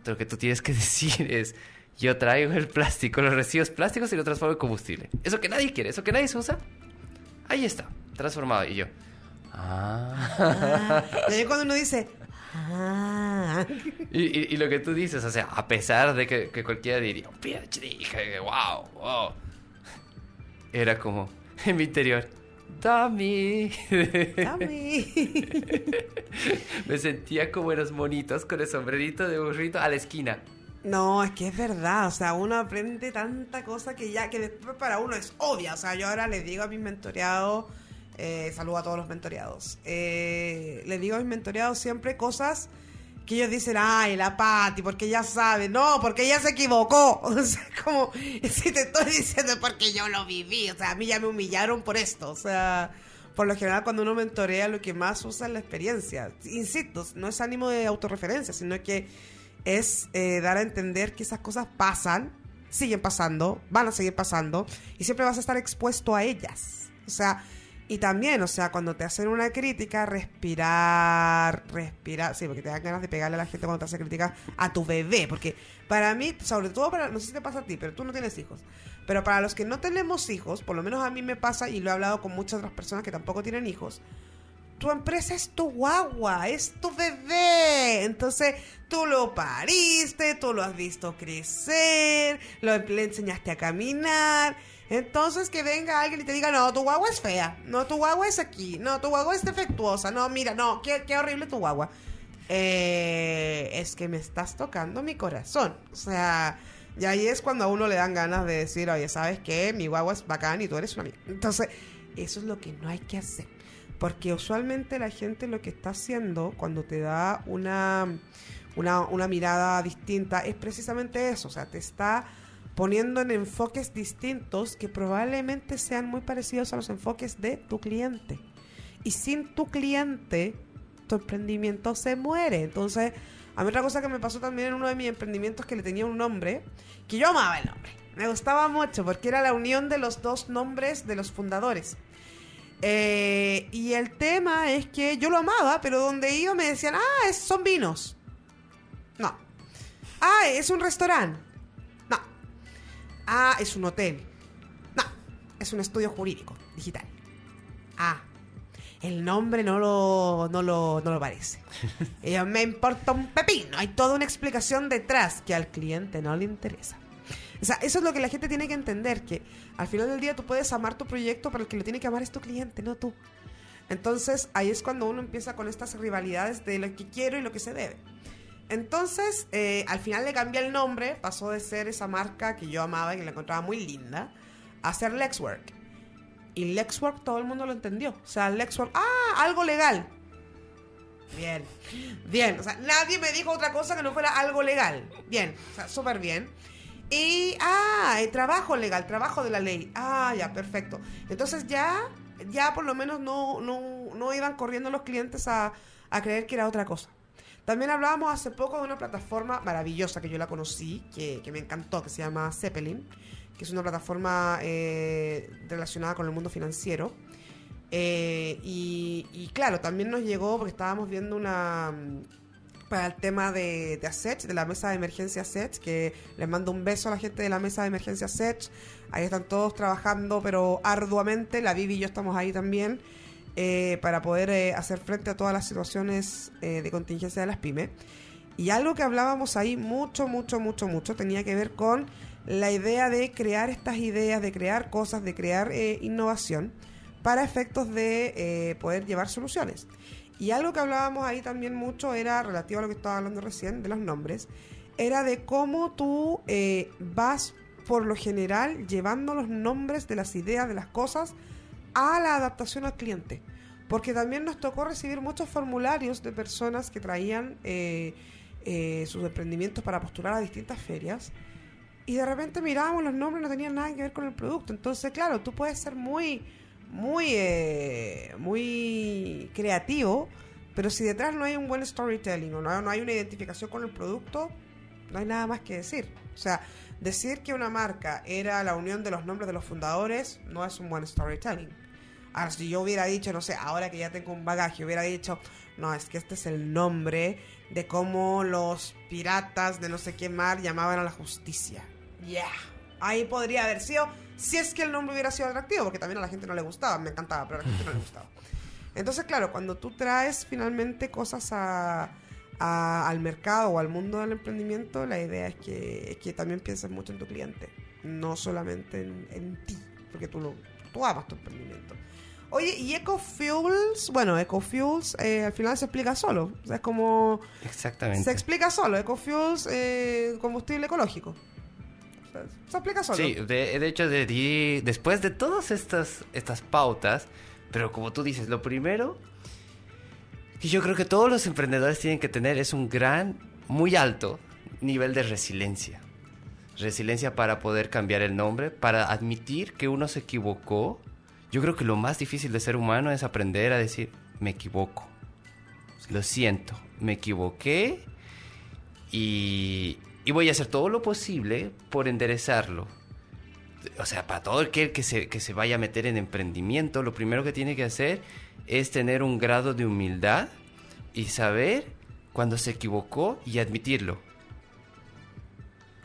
Lo que tú tienes que [LAUGHS] decir es, yo traigo el plástico, los residuos plásticos y lo transformo en combustible. Eso que nadie quiere, eso que nadie se usa, ahí está, transformado. Y yo, ah. Y ahí cuando uno dice, ah, [LAUGHS] y, y- y lo que tú dices, o sea, a pesar de que, que cualquiera diría, un wow, wow. Era como, en mi interior, Dummy. dame. [LAUGHS] Me sentía como en los monitos con el sombrerito de burrito a la esquina. No, es que es verdad, o sea, uno aprende tanta cosa que ya, que después para uno es obvia, o sea, yo ahora les digo a mis mentoreados, eh, saludo a todos los mentoreados, eh, les digo a mis mentoreados siempre cosas que ellos dicen, ay, la Pati, porque ella sabe, no, porque ella se equivocó, [LAUGHS] o sea, como, si te estoy diciendo porque yo lo viví, o sea, a mí ya me humillaron por esto, o sea... Por lo general, cuando uno mentorea, lo que más usa es la experiencia. Insisto, no es ánimo de autorreferencia, sino que es eh, dar a entender que esas cosas pasan, siguen pasando, van a seguir pasando y siempre vas a estar expuesto a ellas. O sea, y también, o sea, cuando te hacen una crítica, respirar, respirar, sí, porque te dan ganas de pegarle a la gente cuando te hace crítica a tu bebé, porque para mí, sobre todo no sé si te pasa a ti, pero tú no tienes hijos, pero para los que no tenemos hijos, por lo menos a mí me pasa y lo he hablado con muchas otras personas que tampoco tienen hijos, tu empresa es tu guagua, es tu bebé. Entonces, tú lo pariste, tú lo has visto crecer, lo, le enseñaste a caminar. Entonces, que venga alguien y te diga, no, tu guagua es fea, no, tu guagua es aquí, no, tu guagua es defectuosa, no, mira, no, qué, qué horrible tu guagua. Eh, es que me estás tocando mi corazón. O sea, y ahí es cuando a uno le dan ganas de decir, oye, ¿sabes qué? Mi guagua es bacán y tú eres una amiga. Entonces, eso es lo que no hay que hacer. Porque usualmente la gente lo que está haciendo cuando te da una, una, una mirada distinta es precisamente eso. O sea, te está poniendo en enfoques distintos que probablemente sean muy parecidos a los enfoques de tu cliente. Y sin tu cliente, tu emprendimiento se muere. Entonces, a mí otra cosa que me pasó también en uno de mis emprendimientos que le tenía un nombre, que yo amaba el nombre. Me gustaba mucho porque era la unión de los dos nombres de los fundadores. Eh, y el tema es que yo lo amaba, pero donde iba me decían, ah, son vinos. No. Ah, es un restaurante. Ah, es un hotel. No. Es un estudio jurídico, digital. Ah. El nombre no lo, no lo, no lo parece. [LAUGHS] Me importa un pepino. Hay toda una explicación detrás que al cliente no le interesa. O sea, eso es lo que la gente tiene que entender, que al final del día tú puedes amar tu proyecto, pero el que lo tiene que amar es tu cliente, no tú. Entonces, ahí es cuando uno empieza con estas rivalidades de lo que quiero y lo que se debe. Entonces, eh, al final le cambié el nombre, pasó de ser esa marca que yo amaba y que la encontraba muy linda, a ser Lexwork. Y Lexwork todo el mundo lo entendió. O sea, Lexwork, ah, algo legal. Bien, bien. O sea, nadie me dijo otra cosa que no fuera algo legal. Bien, o sea, súper bien. Y, ah, el trabajo legal, trabajo de la ley. Ah, ya, perfecto. Entonces ya ya por lo menos no, no, no iban corriendo los clientes a, a creer que era otra cosa. También hablábamos hace poco de una plataforma maravillosa que yo la conocí, que, que me encantó, que se llama Zeppelin, que es una plataforma eh, relacionada con el mundo financiero. Eh, y, claro, también nos llegó porque estábamos viendo una mm, para el tema de, de ASET, de la mesa de emergencia ASET, que les mando un beso a la gente de la mesa de emergencia ASET. Ahí están todos trabajando, pero arduamente. La Vivi y yo estamos ahí también eh, para poder eh, hacer frente a todas las situaciones eh, de contingencia de las pymes. Y algo que hablábamos ahí mucho, mucho, mucho, mucho tenía que ver con la idea de crear estas ideas, de crear cosas, de crear innovación para efectos de poder llevar soluciones. Y algo que hablábamos ahí también mucho era relativo a lo que estaba hablando recién, de los nombres, era de cómo tú vas por lo general llevando los nombres de las ideas, de las cosas, a la adaptación al cliente. Porque también nos tocó recibir muchos formularios de personas que traían eh, eh, sus emprendimientos para postular a distintas ferias. Y de repente mirábamos los nombres no tenían nada que ver con el producto. Entonces, claro, tú puedes ser muy, muy, eh, muy creativo, pero si detrás no hay un buen storytelling o no, no hay una identificación con el producto, no hay nada más que decir. O sea, decir que una marca era la unión de los nombres de los fundadores no es un buen storytelling. Ahora, si yo hubiera dicho, no sé, ahora que ya tengo un bagaje, hubiera dicho, no, es que este es el nombre de cómo los piratas de no sé qué mar llamaban a la justicia. Yeah. Ahí podría haber sido, si es que el nombre hubiera sido atractivo, porque también a la gente no le gustaba, me encantaba, pero a la gente no le gustaba. Entonces, claro, cuando tú traes finalmente cosas a, a- al mercado o al mundo del emprendimiento, la idea es que, es que también pienses mucho en tu cliente, no solamente en, en ti, porque tú, lo, tú amas tu emprendimiento. Oye, y Ecofuels, bueno, Ecofuels eh, al final se explica solo, o sea, es como... Exactamente. Se explica solo, Ecofuels, eh, combustible ecológico. O sea, se explica solo. Sí, de, de hecho, de, después de todas estas, estas pautas, pero como tú dices, lo primero que yo creo que todos los emprendedores tienen que tener es un gran, muy alto nivel de resiliencia. Resiliencia para poder cambiar el nombre, para admitir que uno se equivocó. Yo creo que lo más difícil de ser humano es aprender a decir, me equivoco. Lo siento, me equivoqué y, voy a hacer todo lo posible por enderezarlo. O sea, para todo aquel que se, que se vaya a meter en emprendimiento, lo primero que tiene que hacer es tener un grado de humildad y saber cuando se equivocó y admitirlo.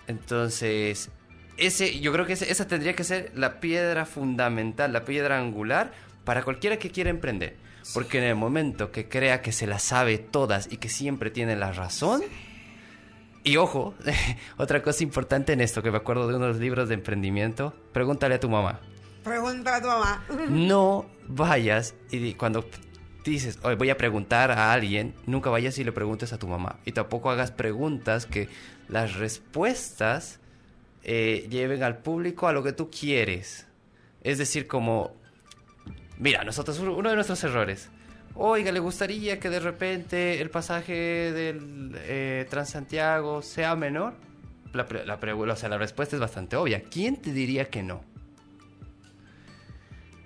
Entonces, ese, yo creo que ese- esa tendría que ser la piedra fundamental, la piedra angular para cualquiera que quiera emprender. Porque en el momento que crea que se las sabe todas y que siempre tiene la razón, y ojo, [LAUGHS] otra cosa importante en esto que me acuerdo de unos libros de emprendimiento, pregúntale a tu mamá. Pregúntale a tu mamá. [LAUGHS] No vayas y cuando dices, "Oye, voy a preguntar a alguien, nunca vayas y le preguntes a tu mamá. Y tampoco hagas preguntas que las respuestas eh, lleven al público a lo que tú quieres. Es decir, como, mira, nosotros, uno de nuestros errores. Oiga, ¿le gustaría que de repente el pasaje del eh, Transantiago sea menor? La, pre- la pre- o sea, la respuesta es bastante obvia. ¿Quién te diría que no?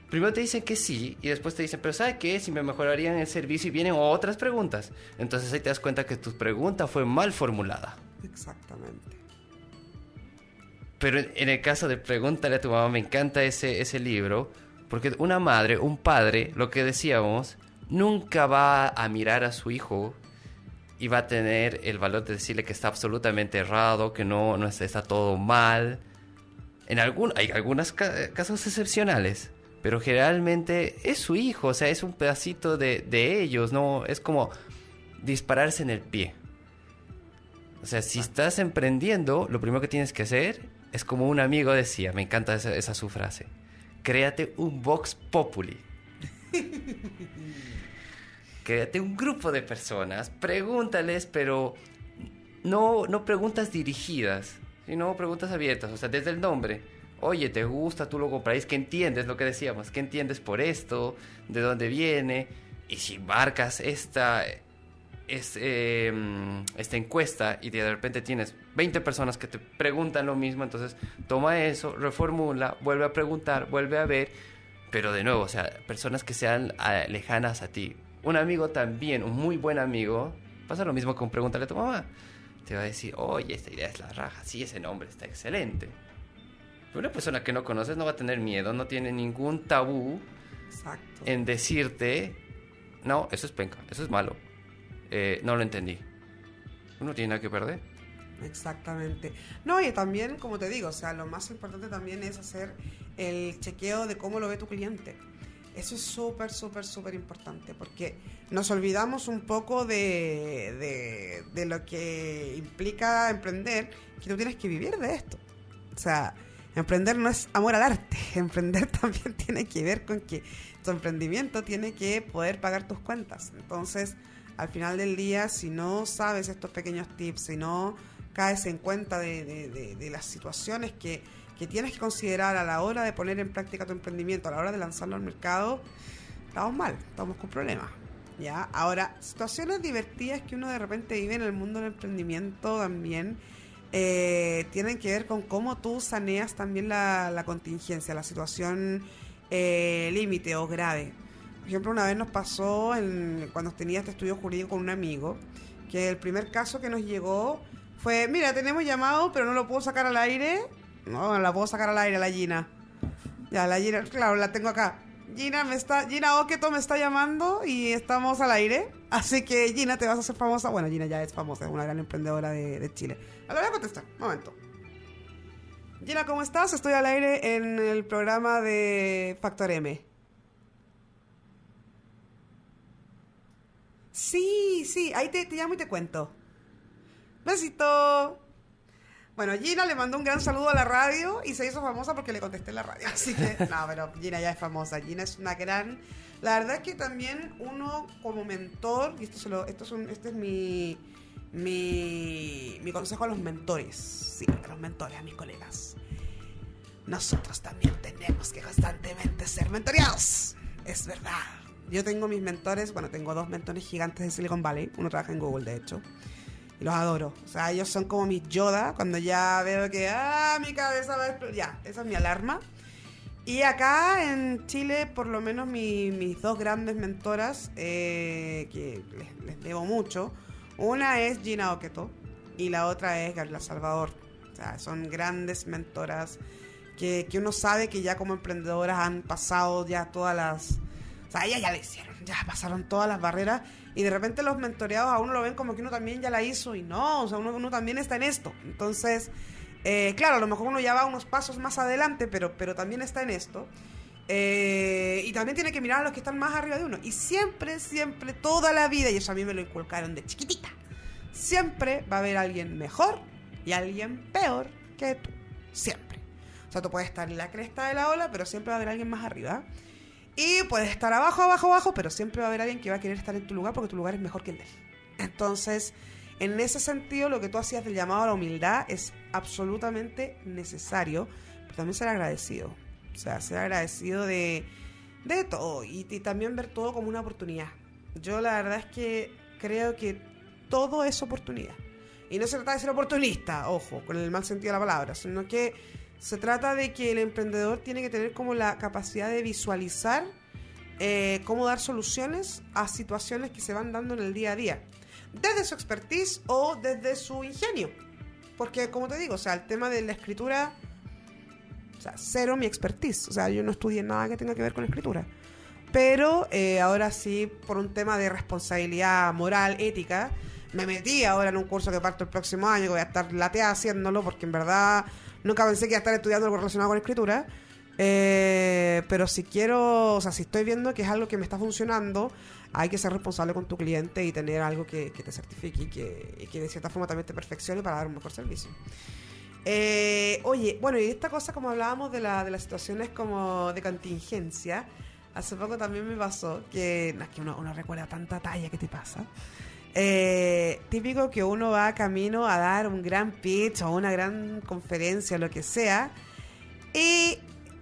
Primero te dicen que sí y después te dicen, pero ¿sabe qué? Si me mejorarían el servicio y vienen otras preguntas. Entonces ahí te das cuenta que tu pregunta fue mal formulada. Exactamente. Pero en el caso de Pregúntale a tu mamá, me encanta ese, ese libro, porque una madre, un padre, lo que decíamos, nunca va a mirar a su hijo y va a tener el valor de decirle que está absolutamente errado, que no, no está, todo mal. En algún, hay algunos ca- casos excepcionales, pero generalmente es su hijo, o sea, es un pedacito de, de ellos, no es como dispararse en el pie. O sea, si estás emprendiendo, lo primero que tienes que hacer es como un amigo decía, me encanta esa, esa su frase, créate un Vox Populi. [LAUGHS] créate un grupo de personas, pregúntales, pero no, no preguntas dirigidas, sino preguntas abiertas, o sea, desde el nombre. Oye, ¿te gusta? ¿Tú lo compraréis? ¿Qué entiendes lo que decíamos? ¿Qué entiendes por esto? ¿De dónde viene? Y si marcas esta, es, eh, esta encuesta y de repente tienes 20 personas que te preguntan lo mismo, entonces toma eso, reformula, vuelve a preguntar, vuelve a ver, Pero de nuevo, o sea, personas que sean ah, lejanas a ti. Un amigo también, un muy buen amigo, pasa lo mismo con pregúntale a tu mamá. Te va a decir, oye, esta idea es la raja, sí, ese nombre está excelente. Pero una persona que no conoces no va a tener miedo, no tiene ningún tabú Exacto. en decirte, no, eso es penca, eso es malo, eh, no lo entendí. Uno tiene nada que perder. Exactamente. No, y también, como te digo, o sea, lo más importante también es hacer el chequeo de cómo lo ve tu cliente. Eso es súper, súper, súper importante porque nos olvidamos un poco de, de, de lo que implica emprender, que tú tienes que vivir de esto. O sea, emprender no es amor al arte, [LAUGHS] emprender también [LAUGHS] tiene que ver con que tu emprendimiento tiene que poder pagar tus cuentas. Entonces, al final del día, si no sabes estos pequeños tips, si no caes en cuenta de, de- de- de las situaciones que, que tienes que considerar a la hora de poner en práctica tu emprendimiento, a la hora de lanzarlo al mercado, estamos mal, estamos con problemas. ¿ya? Ahora, situaciones divertidas que uno de repente vive en el mundo del emprendimiento también eh, tienen que ver con cómo tú saneas también la, la contingencia, la situación eh, límite o grave. Por ejemplo, una vez nos pasó en- cuando tenía este estudio jurídico con un amigo, que el primer caso que nos llegó fue, mira, tenemos llamado, pero no lo puedo sacar al aire. No, la puedo sacar al aire, la Gina. Ya, la Gina, claro, la tengo acá. Gina me está, Gina Oqueto me está llamando y estamos al aire. Así que Gina, te vas a hacer famosa. Bueno, Gina ya es famosa, es una gran emprendedora de, de Chile. A la voy a contestar, un momento. Gina, ¿cómo estás? Estoy al aire en el programa de Factor M. Sí, sí, ahí te, te llamo y te cuento. Besito. Bueno, Gina le mandó un gran saludo a la radio y se hizo famosa porque le contesté en la radio. Así que, [LAUGHS] no, pero Gina ya es famosa. Gina es una gran. La verdad es que también uno como mentor, y esto, se lo, esto es un- este es mi, mi, mi consejo a los mentores. Sí, a los mentores, a mis colegas. Nosotros también tenemos que constantemente ser mentoreados. Es verdad. Yo tengo mis mentores, bueno, tengo dos mentores gigantes de Silicon Valley. Uno trabaja en Google, de hecho. Y los adoro. O sea, ellos son como mis Yoda. Cuando ya veo que, ah, mi cabeza va a explotar. Ya, esa es mi alarma. Y acá en Chile, por lo menos mi- mis dos grandes mentoras, eh, que les, debo mucho, una es Gina Oqueto y la otra es Gabriela Salvador. O sea, son grandes mentoras que, que uno sabe que ya como emprendedoras han pasado ya todas las... O sea, ellas ya lo hicieron, ya pasaron todas las barreras y de repente los mentoreados a uno lo ven como que uno también ya la hizo y no, o sea, uno, uno también está en esto. Entonces, eh, claro, a lo mejor uno ya va unos pasos más adelante, pero, pero también está en esto. Eh, y también tiene que mirar a los que están más arriba de uno. Y siempre, siempre, toda la vida, y eso a mí me lo inculcaron de chiquitita, siempre va a haber alguien mejor y alguien peor que tú. Siempre. O sea, tú puedes estar en la cresta de la ola, pero siempre va a haber alguien más arriba. Y puedes estar abajo, abajo, abajo, pero siempre va a haber alguien que va a querer estar en tu lugar porque tu lugar es mejor que el de él. Entonces, en ese sentido, lo que tú hacías del llamado a la humildad es absolutamente necesario, pero también ser agradecido. O sea, ser agradecido de, de todo y, y también ver todo como una oportunidad. Yo la verdad es que creo que todo es oportunidad. Y no se trata de ser oportunista, ojo, con el mal sentido de la palabra, sino que se trata de que el emprendedor tiene que tener como la capacidad de visualizar eh, cómo dar soluciones a situaciones que se van dando en el día a día, desde su expertise o desde su ingenio. Porque, como te digo, o sea, el tema de la escritura, o sea, cero mi expertise. O sea, yo no estudié nada que tenga que ver con escritura. Pero eh, ahora sí, por un tema de responsabilidad moral, ética, me metí ahora en un curso que parto el próximo año, que voy a estar lateada haciéndolo, porque en verdad nunca pensé que iba a estar estudiando algo relacionado con escritura. Eh, pero si quiero, o sea, si estoy viendo que es algo que me está funcionando, hay que ser responsable con tu cliente y tener algo que, que te certifique y que, y que de cierta forma también te perfeccione para dar un mejor servicio. Eh, oye, bueno, y esta cosa, como hablábamos de, la, de las situaciones como de contingencia, hace poco también me pasó que, es que uno, uno recuerda tanta talla que te pasa. Eh, típico que uno va camino a dar un gran pitch o una gran conferencia, lo que sea, y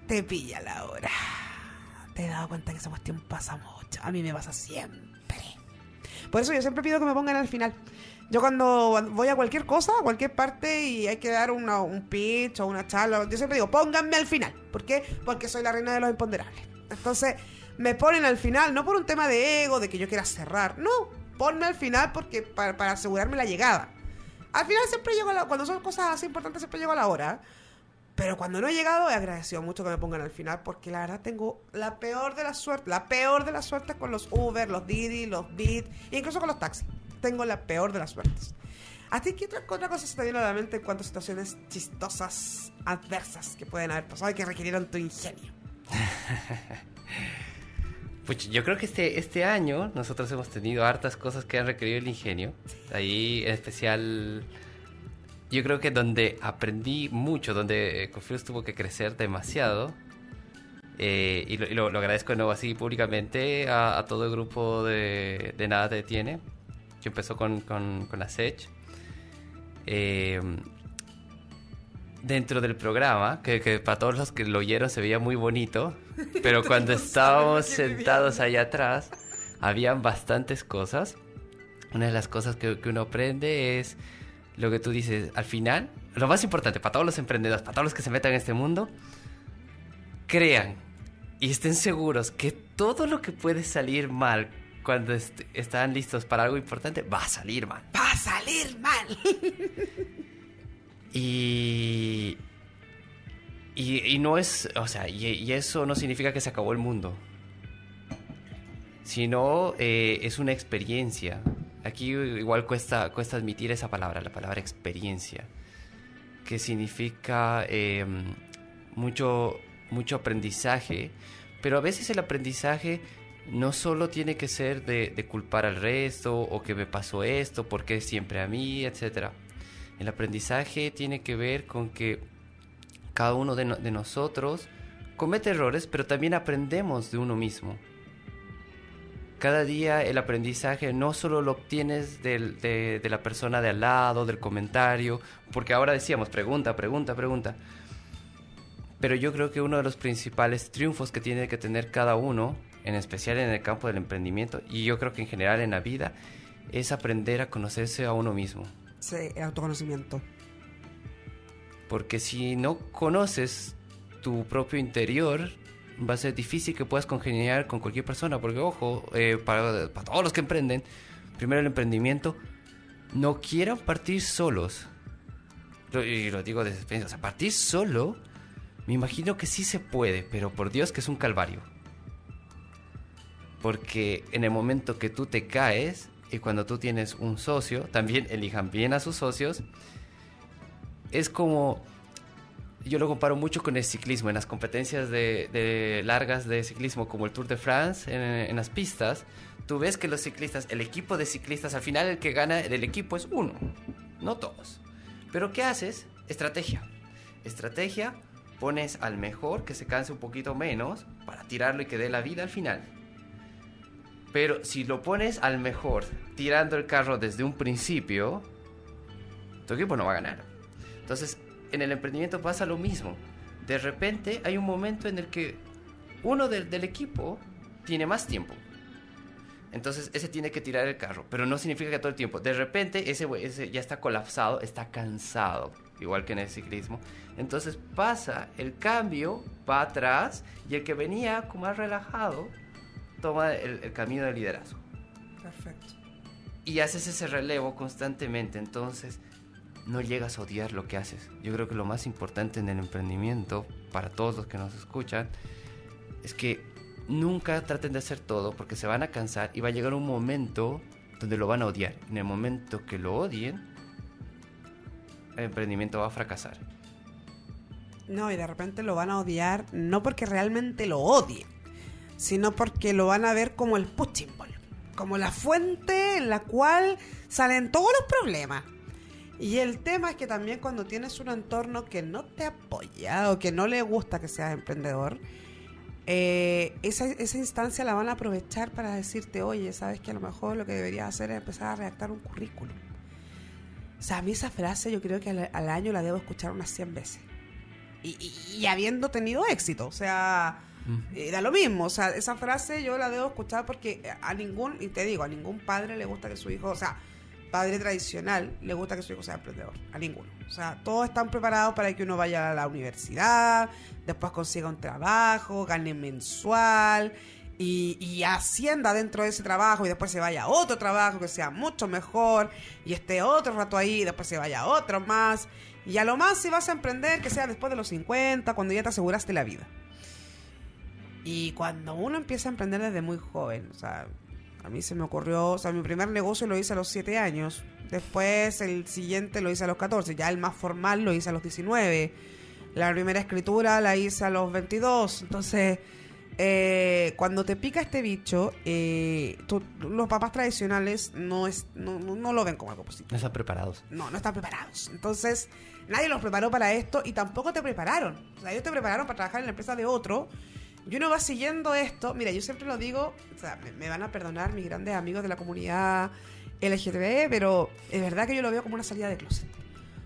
te pilla la hora. Te he dado cuenta que esa cuestión pasa mucho. A mí me pasa siempre. Por eso yo siempre pido que me pongan al final. Yo cuando voy a cualquier cosa, a cualquier parte y hay que dar una- un pitch o una charla, yo siempre digo, pónganme al final. ¿Por qué? Porque soy la reina de los imponderables. Entonces, me ponen al final, no por un tema de ego, de que yo quiera cerrar, no, ponme al final porque para, para asegurarme la llegada. Al final siempre llego a la, cuando son cosas así importantes siempre llego a la hora. Pero cuando no he llegado, he agradecido mucho que me pongan al final, porque la verdad tengo la peor de la suerte, la peor de las suertes con los Uber, los Didi, los Bit, e incluso con los taxis. Tengo la peor de las suertes. ¿A ti qué otra, otra cosa se te viene a la mente en cuanto a situaciones chistosas, adversas que pueden haber pasado y que requirieron tu ingenio? [LAUGHS] Pues yo creo que este, este año nosotros hemos tenido hartas cosas que han requerido el ingenio. Ahí en especial, yo creo que donde aprendí mucho, donde eh, Confíos tuvo que crecer demasiado, eh, y, lo, lo- agradezco de nuevo así públicamente a, a todo el grupo de, de Nada Te Detiene, que empezó con, con, con la SECH. Eh, dentro del programa, que, que para todos los que lo oyeron se veía muy bonito, pero cuando [LAUGHS] estábamos sentados allá atrás, habían bastantes cosas. Una de las cosas que, que uno aprende es lo que tú dices, al final, lo más importante para todos los emprendedores, para todos los que se metan en este mundo, crean y estén seguros que todo lo que puede salir mal cuando est- están listos para algo importante, va a salir mal. ¡Va a salir mal! [LAUGHS] Y, y, no es, o sea, y, eso no significa que se acabó el mundo, sino eh, es una experiencia. Aquí igual cuesta, cuesta admitir esa palabra, la palabra experiencia, que significa eh, mucho, mucho aprendizaje, pero a veces el aprendizaje no solo tiene que ser de, de culpar al resto o que me pasó esto, porque siempre a mí, etcétera. El aprendizaje tiene que ver con que cada uno de, no- de nosotros comete errores, pero también aprendemos de uno mismo. Cada día el aprendizaje no solo lo obtienes de, de la persona de al lado, del comentario, porque ahora decíamos pregunta, pregunta, pregunta. Pero yo creo que uno de los principales triunfos que tiene que tener cada uno, en especial en el campo del emprendimiento, y yo creo que en general en la vida, es aprender a conocerse a uno mismo. Sí, el autoconocimiento. Porque si no conoces tu propio interior, va a ser difícil que puedas congeniar con cualquier persona. Porque, ojo, eh, para, para todos los que emprenden, primero el emprendimiento, no quieran partir solos. Lo- Y lo digo desde experiencia, o partir solo, me imagino que sí se puede, pero por Dios que es un calvario. Porque en el momento que tú te caes y cuando tú tienes un socio, también elijan bien a sus socios, es como yo lo comparo mucho con el ciclismo en las competencias de, de largas de ciclismo como el Tour de France en, en las pistas tú ves que los ciclistas el equipo de ciclistas al final el que gana del equipo es uno no todos. Pero qué haces estrategia. Estrategia pones al mejor que se canse un poquito menos para tirarlo y que dé la vida al final pero si lo pones al mejor tirando el carro desde un principio tu equipo no va a ganar entonces, en el emprendimiento pasa lo mismo. De repente hay un momento en el que uno del, equipo tiene más tiempo. Entonces, ese tiene que tirar el carro, pero no significa que todo el tiempo. De repente, ese, ese ya está colapsado, está cansado, igual que en el ciclismo. Entonces pasa, el cambio va atrás y el que venía más relajado toma el, el camino del liderazgo Perfecto. y haces ese relevo constantemente, entonces no llegas a odiar lo que haces. Yo creo que lo más importante en el emprendimiento, para todos los que nos escuchan, es que nunca traten de hacer todo porque se van a cansar y va a llegar un momento donde lo van a odiar. En el momento que lo odien, el emprendimiento va a fracasar. No, y de repente lo van a odiar no porque realmente lo odien, sino porque lo van a ver como el punching ball, como la fuente en la cual salen todos los problemas. Y el tema es que también cuando tienes un entorno que no te apoya o que no le gusta que seas emprendedor, eh, esa, esa instancia la van a aprovechar para decirte, oye, sabes que a lo mejor lo que deberías hacer es empezar a redactar un currículum. O sea, a mí esa frase yo creo que al, año la debo escuchar unas 100 veces. Y, y- y habiendo tenido éxito, o sea, eh, da lo mismo. O sea, esa frase yo la debo escuchar porque a ningún, y te digo, a ningún padre le gusta que su hijo, o sea, padre tradicional le gusta que su hijo sea emprendedor. A ninguno. O sea, todos están preparados para que uno vaya a la universidad, después consiga un trabajo, gane mensual y, y ascienda dentro de ese trabajo y después se vaya a otro trabajo que sea mucho mejor y esté otro rato ahí y después se vaya a otro más. Y a lo más si vas a emprender que sea después de los 50, cuando ya te aseguraste la vida. Y cuando uno empieza a emprender desde muy joven, o sea, a mí se me ocurrió, o sea, mi primer negocio lo hice a los 7 años, después el siguiente lo hice a los 14, ya el más formal lo hice a los 19, la primera escritura la hice a los 22, entonces eh, cuando te pica este bicho, eh, tú- los papás tradicionales no, es, no, no- no lo ven como algo positivo. No están preparados. No, no están preparados. Entonces, nadie los preparó para esto y tampoco te prepararon. O sea, ellos te prepararon para trabajar en la empresa de otro. Y uno va siguiendo esto. Mira, yo siempre lo digo, o sea, me, van a perdonar mis grandes amigos de la comunidad LGTB, pero es verdad que yo lo veo como una salida de closet.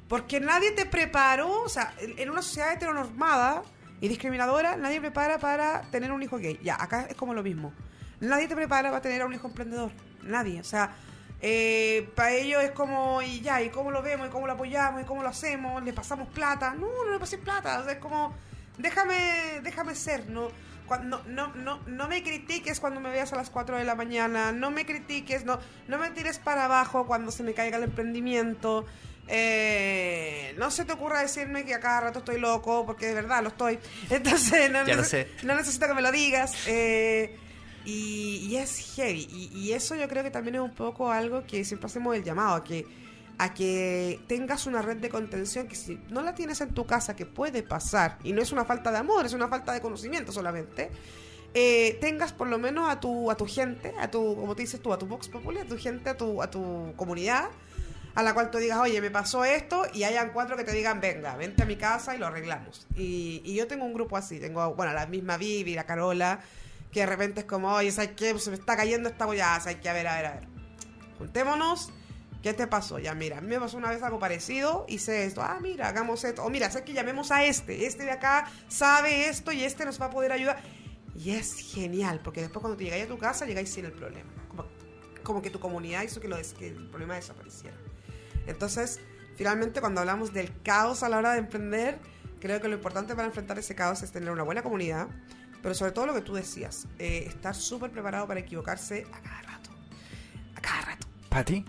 Porque nadie te preparó, o sea, en una sociedad heteronormada y discriminadora, nadie prepara para tener un hijo gay. Ya, acá es como lo mismo. Nadie te prepara para tener a un hijo emprendedor. Nadie. O sea, para ellos es como, y ya, ¿y cómo lo vemos? ¿Y cómo lo apoyamos? ¿Y cómo lo hacemos? ¿Le pasamos plata? No, no le pases plata. O sea, es como, déjame, déjame ser, ¿no? Cuando, no, no, no me critiques cuando me veas a las 4 de la mañana, no me critiques, no, no me tires para abajo cuando se me caiga el emprendimiento. Eh, no se te ocurra decirme que a cada rato estoy loco, porque de verdad lo estoy. [LAUGHS] Entonces, no, Ya lo sé. no necesito que me lo digas. eh, y, y es heavy. Y, y eso yo creo que también es un poco algo que siempre hacemos el llamado, que, a que tengas una red de contención que si no la tienes en tu casa, que puede pasar, y no es una falta de amor, es una falta de conocimiento solamente, eh, tengas por lo menos a tu, a tu gente, a tu, como te dices tú, a tu Vox Populi, a tu gente, a tu, a tu comunidad, a la cual tú digas, oye, me pasó esto, y hayan cuatro que te digan, venga, vente a mi casa y lo arreglamos. Y, y yo tengo un grupo así, tengo, bueno, la misma Vivi, la Carola, que de repente es como, oye, ¿sabes qué? Se me está cayendo esta bollada, ¿sabes qué? A ver, a ver, a ver. Juntémonos. ¿Qué te pasó? Ya, mira, a mí me pasó una vez algo parecido, hice esto, ah, mira, hagamos esto, o mira, sé que llamemos a este, este de acá sabe esto y este nos va a poder ayudar. Y es genial, porque después cuando te llegáis a tu casa, llegáis sin el problema. Como, como que tu comunidad hizo que, que el problema desapareciera. Entonces, finalmente, cuando hablamos del caos a la hora de emprender, creo que lo importante para enfrentar ese caos es tener una buena comunidad, pero sobre todo lo que tú decías, eh, estar súper preparado para equivocarse a cada rato. A cada rato. Pati,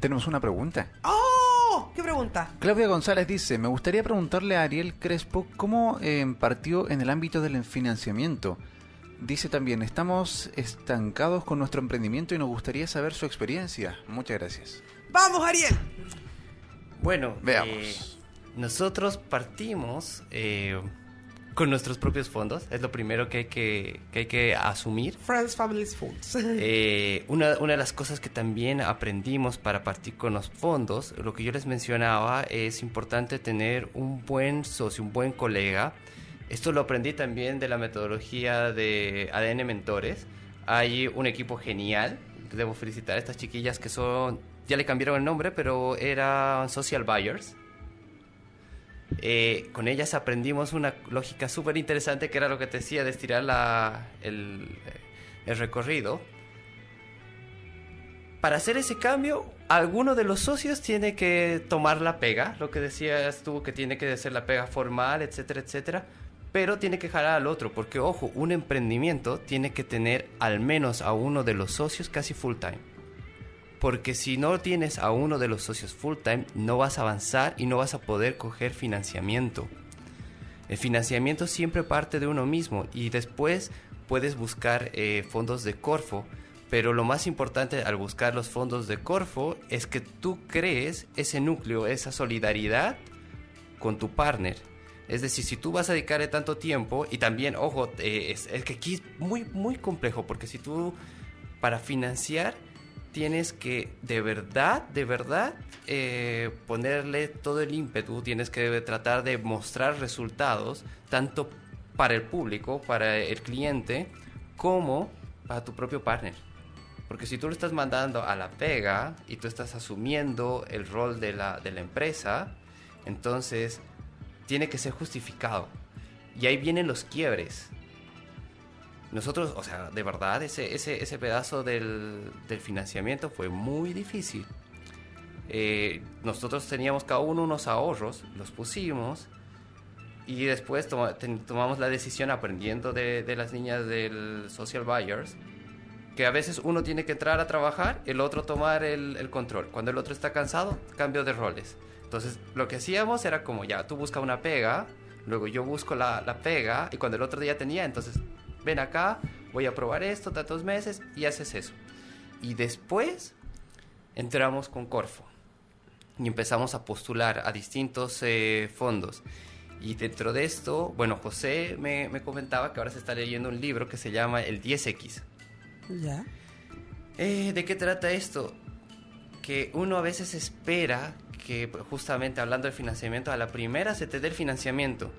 tenemos una pregunta. ¡Oh! ¿Qué pregunta? Claudia González dice, me gustaría preguntarle a Ariel Crespo cómo eh, partió en el ámbito del financiamiento. Dice también, estamos estancados con nuestro emprendimiento y nos gustaría saber su experiencia. Muchas gracias. ¡Vamos, Ariel! Bueno, Veamos. eh, nosotros partimos eh, con nuestros propios fondos. Es lo primero que hay que, que, hay que asumir. Friends, Families, Foods. [LAUGHS] Eh, una, una de las cosas que también aprendimos para partir con los fondos, lo que yo les mencionaba, es importante tener un buen socio, un buen colega. Esto lo aprendí también de la metodología de ADN Mentores. Hay un equipo genial. Debo felicitar a estas chiquillas que son, ya le cambiaron el nombre, pero eran social buyers. Eh, con ellas aprendimos una lógica súper interesante que era lo que te decía de estirar la, el, recorrido. Para hacer ese cambio, alguno de los socios tiene que tomar la pega, lo que decías tú, que tiene que hacer la pega formal, etcétera, etcétera, pero tiene que jalar al otro, porque ojo, un emprendimiento tiene que tener al menos a uno de los socios casi full time. Porque si no tienes a uno de los socios full time, no vas a avanzar y no vas a poder coger financiamiento. El financiamiento siempre parte de uno mismo y después puedes buscar eh, fondos de Corfo. Pero lo más importante al buscar los fondos de Corfo es que tú crees ese núcleo, esa solidaridad con tu partner. Es decir, si tú vas a dedicarle tanto tiempo y también, ojo, eh, es, es que aquí es muy, muy complejo porque si tú para financiar tienes que de verdad, de verdad eh, ponerle todo el ímpetu, tienes que tratar de mostrar resultados tanto para el público, para el cliente, como para tu propio partner. Porque si tú lo estás mandando a la pega y tú estás asumiendo el rol de la, de la empresa, entonces tiene que ser justificado. Y ahí vienen los quiebres. Nosotros, o sea, de verdad, ese, ese, ese pedazo del, del financiamiento fue muy difícil. eh, nosotros teníamos cada uno unos ahorros, los pusimos y después tomamos la decisión aprendiendo de, de las niñas del Social Buyers que a veces uno tiene que entrar a trabajar, el otro tomar el, el control. Cuando el otro está cansado, cambio de roles. Entonces, lo que hacíamos era como ya, tú busca una pega, luego yo busco la, la pega, y cuando el otro día tenía, entonces, ven acá, voy a probar esto, tantos meses, y haces eso. Y después entramos con Corfo y empezamos a postular a distintos eh, fondos. Y dentro de esto, bueno, José me, me comentaba que ahora se está leyendo un libro que se llama El 10X. Ya. Eh, ¿De qué trata esto? Que uno a veces espera que, justamente hablando del financiamiento, a la primera se te dé el financiamiento.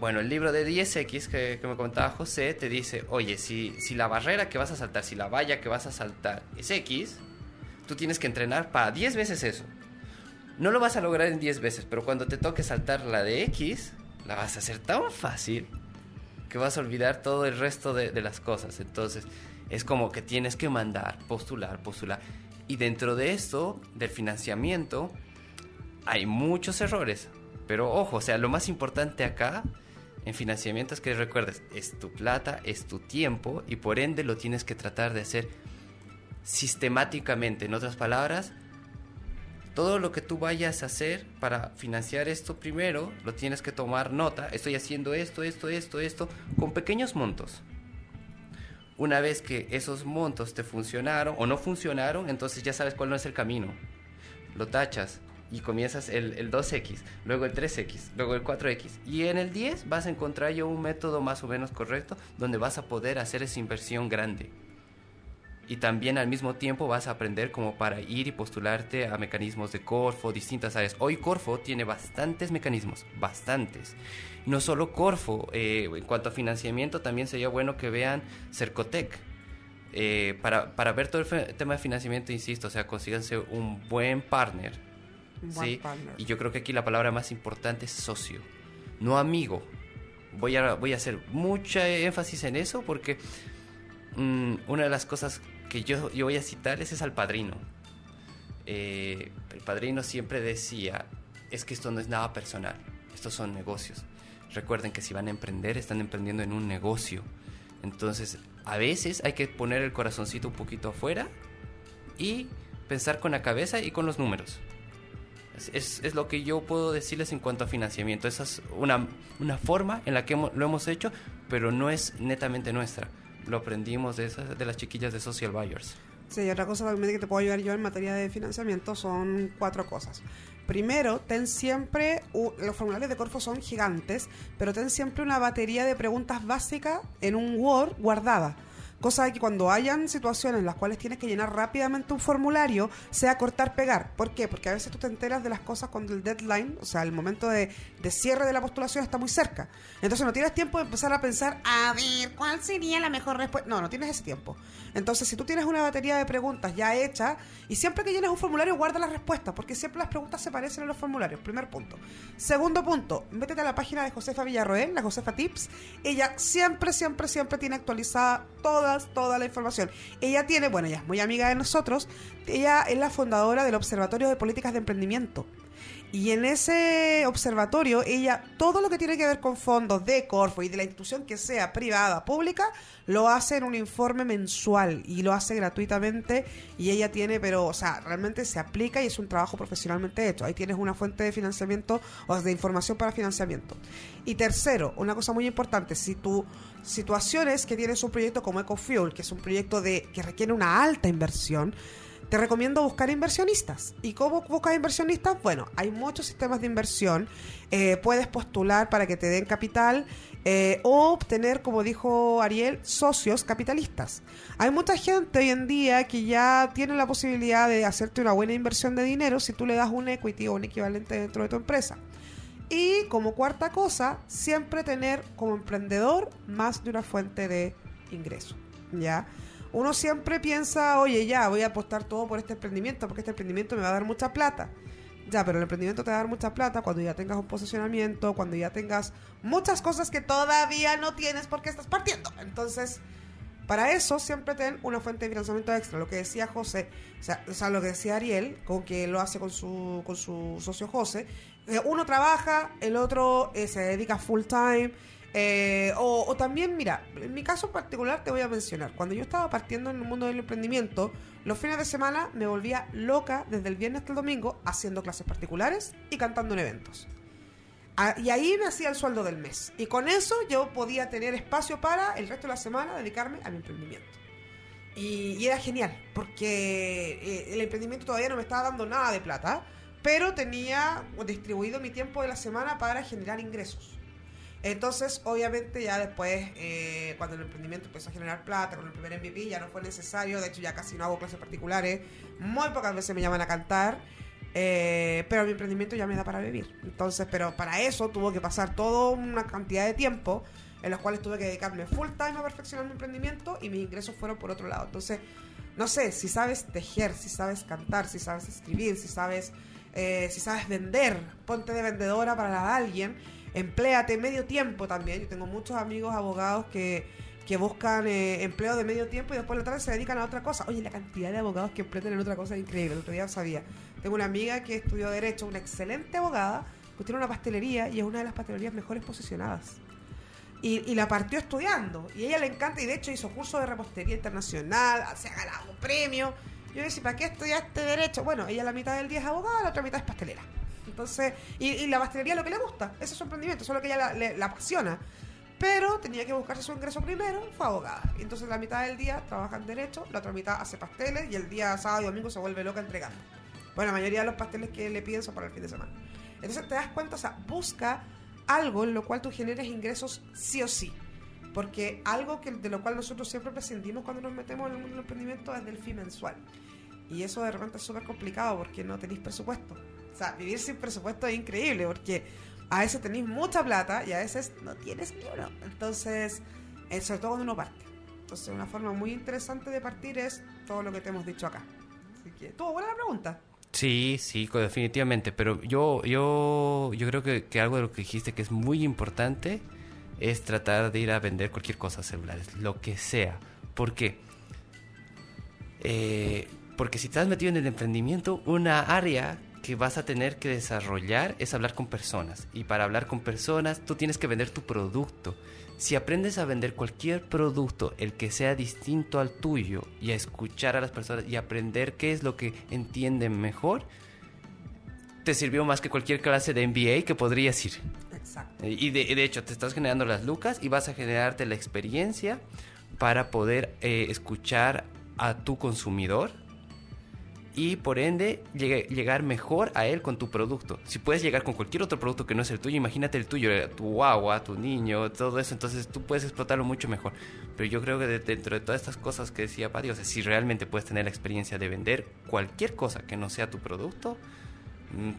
Bueno, el libro de 10X que, me comentaba José te dice, oye, si, si la barrera que vas a saltar, si la valla que vas a saltar es X, tú tienes que entrenar para 10 veces eso. No lo vas a lograr en 10 veces, pero cuando te toque saltar la de X, la vas a hacer tan fácil que vas a olvidar todo el resto de las cosas. Entonces, es como que tienes que mandar, postular, postular. Y dentro de esto, del financiamiento, hay muchos errores. Pero ojo, o sea, lo más importante acá en financiamiento es que recuerdes, es tu plata, es tu tiempo y por ende lo tienes que tratar de hacer sistemáticamente. En otras palabras, todo lo que tú vayas a hacer para financiar esto primero, lo tienes que tomar nota. Estoy haciendo esto, esto, esto, esto, con pequeños montos. Una vez que esos montos te funcionaron o no funcionaron, entonces ya sabes cuál no es el camino. Lo tachas y comienzas el, el 2X, luego el 3X, luego el 4X. Y en el 10 vas a encontrar ya un método más o menos correcto donde vas a poder hacer esa inversión grande y también al mismo tiempo vas a aprender como para ir y postularte a mecanismos de Corfo, distintas áreas. Hoy Corfo tiene bastantes mecanismos, bastantes. No solo Corfo, eh, en cuanto a financiamiento también sería bueno que vean Cercotec. Eh, para, para ver todo el tema de financiamiento, insisto, o sea, consíganse un buen partner. ¿Sí? Y yo creo que aquí la palabra más importante es socio, no amigo. Voy a, voy a hacer mucha énfasis en eso porque mm, una de las cosas que yo, yo voy a citarles es al padrino. Eh, el padrino siempre decía, es que esto no es nada personal, estos son negocios. Recuerden que si van a emprender, están emprendiendo en un negocio. Entonces, a veces hay que poner el corazoncito un poquito afuera y pensar con la cabeza y con los números. Es, es- lo que yo puedo decirles en cuanto a financiamiento. Esa es una, una forma en la que lo hemos hecho, pero no es netamente nuestra. Lo aprendimos de, esas, de las chiquillas de Social Buyers. Sí, otra cosa también que te puedo ayudar yo en materia de financiamiento son cuatro cosas. Primero, ten siempre, los formularios de Corfo son gigantes, pero ten siempre una batería de preguntas básicas en un Word guardada. Cosa de que cuando hayan situaciones en las cuales tienes que llenar rápidamente un formulario, sea cortar, pegar. ¿Por qué? Porque a veces tú te enteras de las cosas cuando el deadline, o sea, el momento de, de cierre de la postulación está muy cerca. Entonces no tienes tiempo de empezar a pensar, a ver, ¿cuál sería la mejor respuesta? No, no tienes ese tiempo. Entonces, si tú tienes una batería de preguntas ya hecha, y siempre que llenes un formulario, guarda las respuestas, porque siempre las preguntas se parecen en los formularios. Primer punto. Segundo punto, métete a la página de Josefa Villarroel, la Josefa Tips. Ella siempre, siempre, siempre tiene actualizada toda la información. Ella tiene, bueno, ella es muy amiga de nosotros, ella es la fundadora del Observatorio de Políticas de Emprendimiento. Y en ese observatorio, ella, todo lo que tiene que ver con fondos de Corfo y de la institución que sea privada, pública, lo hace en un informe mensual y lo hace gratuitamente. Y ella tiene, pero, o sea, realmente se aplica y es un trabajo profesionalmente hecho. Ahí tienes una fuente de financiamiento o de información para financiamiento. Y tercero, una cosa muy importante, si tu situación es que tienes un proyecto como EcoFuel, que es un proyecto de, que requiere una alta inversión, te recomiendo buscar inversionistas. ¿Y cómo buscas inversionistas? Bueno, hay muchos sistemas de inversión. Eh, puedes postular para que te den capital eh, o obtener, como dijo Ariel, socios capitalistas. Hay mucha gente hoy en día que ya tiene la posibilidad de hacerte una buena inversión de dinero si tú le das un equity o un equivalente dentro de tu empresa. Y como cuarta cosa, siempre tener como emprendedor más de una fuente de ingreso. ¿Ya? Uno siempre piensa, oye, ya, voy a apostar todo por este emprendimiento, porque este emprendimiento me va a dar mucha plata. Ya, pero el emprendimiento te va a dar mucha plata cuando ya tengas un posicionamiento, cuando ya tengas muchas cosas que todavía no tienes porque estás partiendo. Entonces, Para eso siempre ten una fuente de financiamiento extra, lo que decía José, o sea, o sea, lo que decía Ariel, con que lo hace con su, con su socio José. Eh, uno trabaja, el otro eh, se dedica full time. Eh, o, también, mira, en mi caso particular te voy a mencionar, cuando yo estaba partiendo en el mundo del emprendimiento, los fines de semana me volvía loca desde el viernes hasta el domingo haciendo clases particulares y cantando en eventos. Ah, Y ahí me hacía el sueldo del mes. Y con eso yo podía tener espacio para el resto de la semana dedicarme a mi emprendimiento. Y, y era genial, porque eh, el emprendimiento todavía no me estaba dando nada de plata, pero tenía distribuido mi tiempo de la semana para generar ingresos. Entonces, obviamente, ya después, eh, cuando el emprendimiento empezó a generar plata con el primer MVP, ya no fue necesario. De hecho, ya casi no hago clases particulares. Muy pocas veces me llaman a cantar. eh, pero mi emprendimiento ya me da para vivir. Entonces, pero para eso tuvo que pasar toda una cantidad de tiempo en los cuales tuve que dedicarme full time a perfeccionar mi emprendimiento y mis ingresos fueron por otro lado. Entonces, no sé, si sabes tejer, si sabes cantar, si sabes escribir, si sabes, eh, si sabes vender, ponte de vendedora para alguien, empléate medio tiempo también. Yo tengo muchos amigos abogados que, que buscan eh, empleo de medio tiempo y después la tarde se dedican a otra cosa. Oye, la cantidad de abogados que emprenden en otra cosa es increíble. El otro día sabía. Tengo una amiga que estudió Derecho, una excelente abogada, que tiene una pastelería y es una de las pastelerías mejores posicionadas. Y, la partió estudiando. Y ella le encanta, y de hecho hizo curso de repostería internacional, se ha ganado un premio. Yo decía, ¿para qué estudiaste Derecho? Bueno, ella la mitad del día es abogada, la otra mitad es pastelera. Entonces, y, la pastelería lo que le gusta, ese es su emprendimiento, eso es lo que ella la, le- la apasiona. Pero tenía que buscarse su ingreso primero, fue abogada. Entonces la mitad del día trabaja en Derecho, la otra mitad hace pasteles y el día sábado y domingo se vuelve loca entregando. Bueno, la mayoría de los pasteles que le piden son para el fin de semana. Entonces te das cuenta, o sea, busca algo en lo cual tú generes ingresos sí o sí. Porque algo que, de lo cual nosotros siempre prescindimos cuando nos metemos en el mundo del emprendimiento es del fee mensual. Y eso de repente es súper complicado porque no tenéis presupuesto. O sea, vivir sin presupuesto es increíble porque a veces tenéis mucha plata y a veces no tienes ni uno. Entonces, eh, sobre todo cuando uno parte. Entonces, una forma muy interesante de partir es todo lo que te hemos dicho acá. Así que, tuvo buena la pregunta. Sí, sí, definitivamente. Pero yo, yo, yo creo que, que algo de lo que dijiste que es muy importante es tratar de ir a vender cualquier cosa celulares, lo que sea. ¿Por qué? Eh, porque si estás metido en el emprendimiento, una área que vas a tener que desarrollar es hablar con personas. Y para hablar con personas, tú tienes que vender tu producto. Si aprendes a vender cualquier producto, el que sea distinto al tuyo, y a escuchar a las personas y aprender qué es lo que entienden mejor, te sirvió más que cualquier clase de MBA que podrías ir. Exacto. Y de, de hecho, te estás generando las lucas y vas a generarte la experiencia para poder eh, escuchar a tu consumidor y por ende llegar mejor a él con tu producto. Si puedes llegar con cualquier otro producto que no es el tuyo, imagínate el tuyo, eh, tu guagua, tu niño, todo eso, entonces tú puedes explotarlo mucho mejor. Pero yo creo que de- dentro de todas estas cosas que decía Pati, o sea, si realmente puedes tener la experiencia de vender cualquier cosa que no sea tu producto, mm,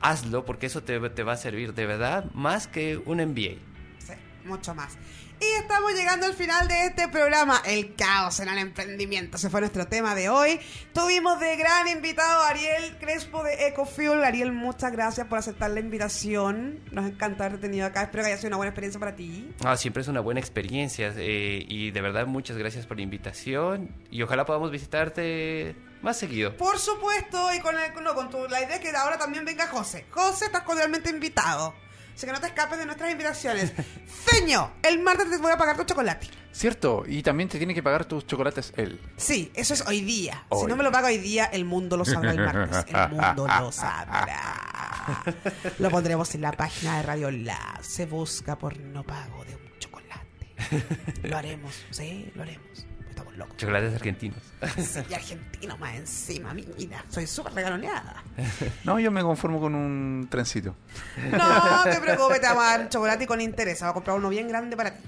hazlo porque eso te, te va a servir de verdad más que un MBA. Sí, mucho más. Y estamos llegando al final de este programa, El caos en el emprendimiento. Ese fue nuestro tema de hoy. Tuvimos de gran invitado a Ariel Crespo de Ecofuel. Ariel, muchas gracias por aceptar la invitación. Nos encanta haberte tenido acá. Espero que haya sido una buena experiencia para ti. Ah, siempre es una buena experiencia eh, y de verdad muchas gracias por la invitación y ojalá podamos visitarte más seguido. Por supuesto, y con, el, no, con tu, la idea es que ahora también venga José. José, estás cordialmente invitado. Así que no te escapes de nuestras invitaciones. [LAUGHS] Feño, el martes te voy a pagar tu chocolate. Cierto, y también te tiene que pagar tus chocolates él. Sí, eso es hoy día. Si no me lo paga hoy día, el mundo lo sabrá el martes. El [LAUGHS] mundo lo sabrá. Lo pondremos en la página de Radio Lab. Se busca por no pago de un chocolate. Lo haremos, sí, lo haremos. Estamos locos. Chocolates argentinos. Sí, [LAUGHS] y argentino más encima, mira. Soy súper regaloneada. No, yo me conformo con un trencito. No te preocupes, te vamos a dar chocolate con interés. Voy a comprar uno bien grande para ti.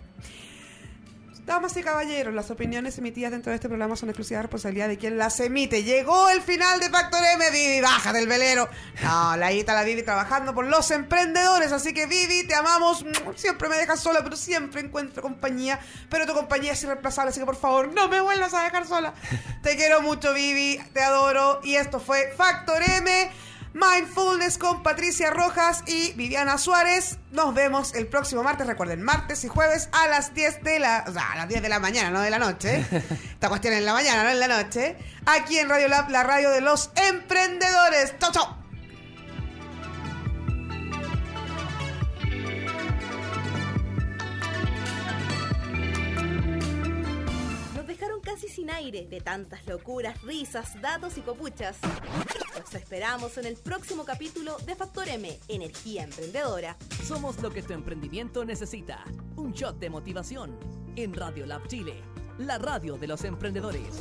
Damas y caballeros, las opiniones emitidas dentro de este programa son exclusiva responsabilidad de quien las emite. Llegó el final de Factor M, Vivi, baja del velero. No, la está la Vivi trabajando por los emprendedores, así que Vivi, te amamos. Siempre me dejas sola, pero siempre encuentro compañía. Pero tu compañía es irreemplazable, así que por favor, no me vuelvas a dejar sola. Te quiero mucho, Vivi, te adoro. Y esto fue Factor M. Mindfulness con Patricia Rojas y Viviana Suárez. Nos vemos el próximo martes. Recuerden, martes y jueves a las 10 de la, o sea, a las 10 de la mañana, no de la noche. [LAUGHS] Esta cuestión es en la mañana, no en la noche. Aquí en Radio Lab, la radio de los emprendedores. Chau, chau. Aire de tantas locuras, risas, datos y copuchas. Los esperamos en el próximo capítulo de Factor M, Energía Emprendedora. Somos lo que tu emprendimiento necesita. Un shot de motivación en Radio Lab Chile, la radio de los emprendedores.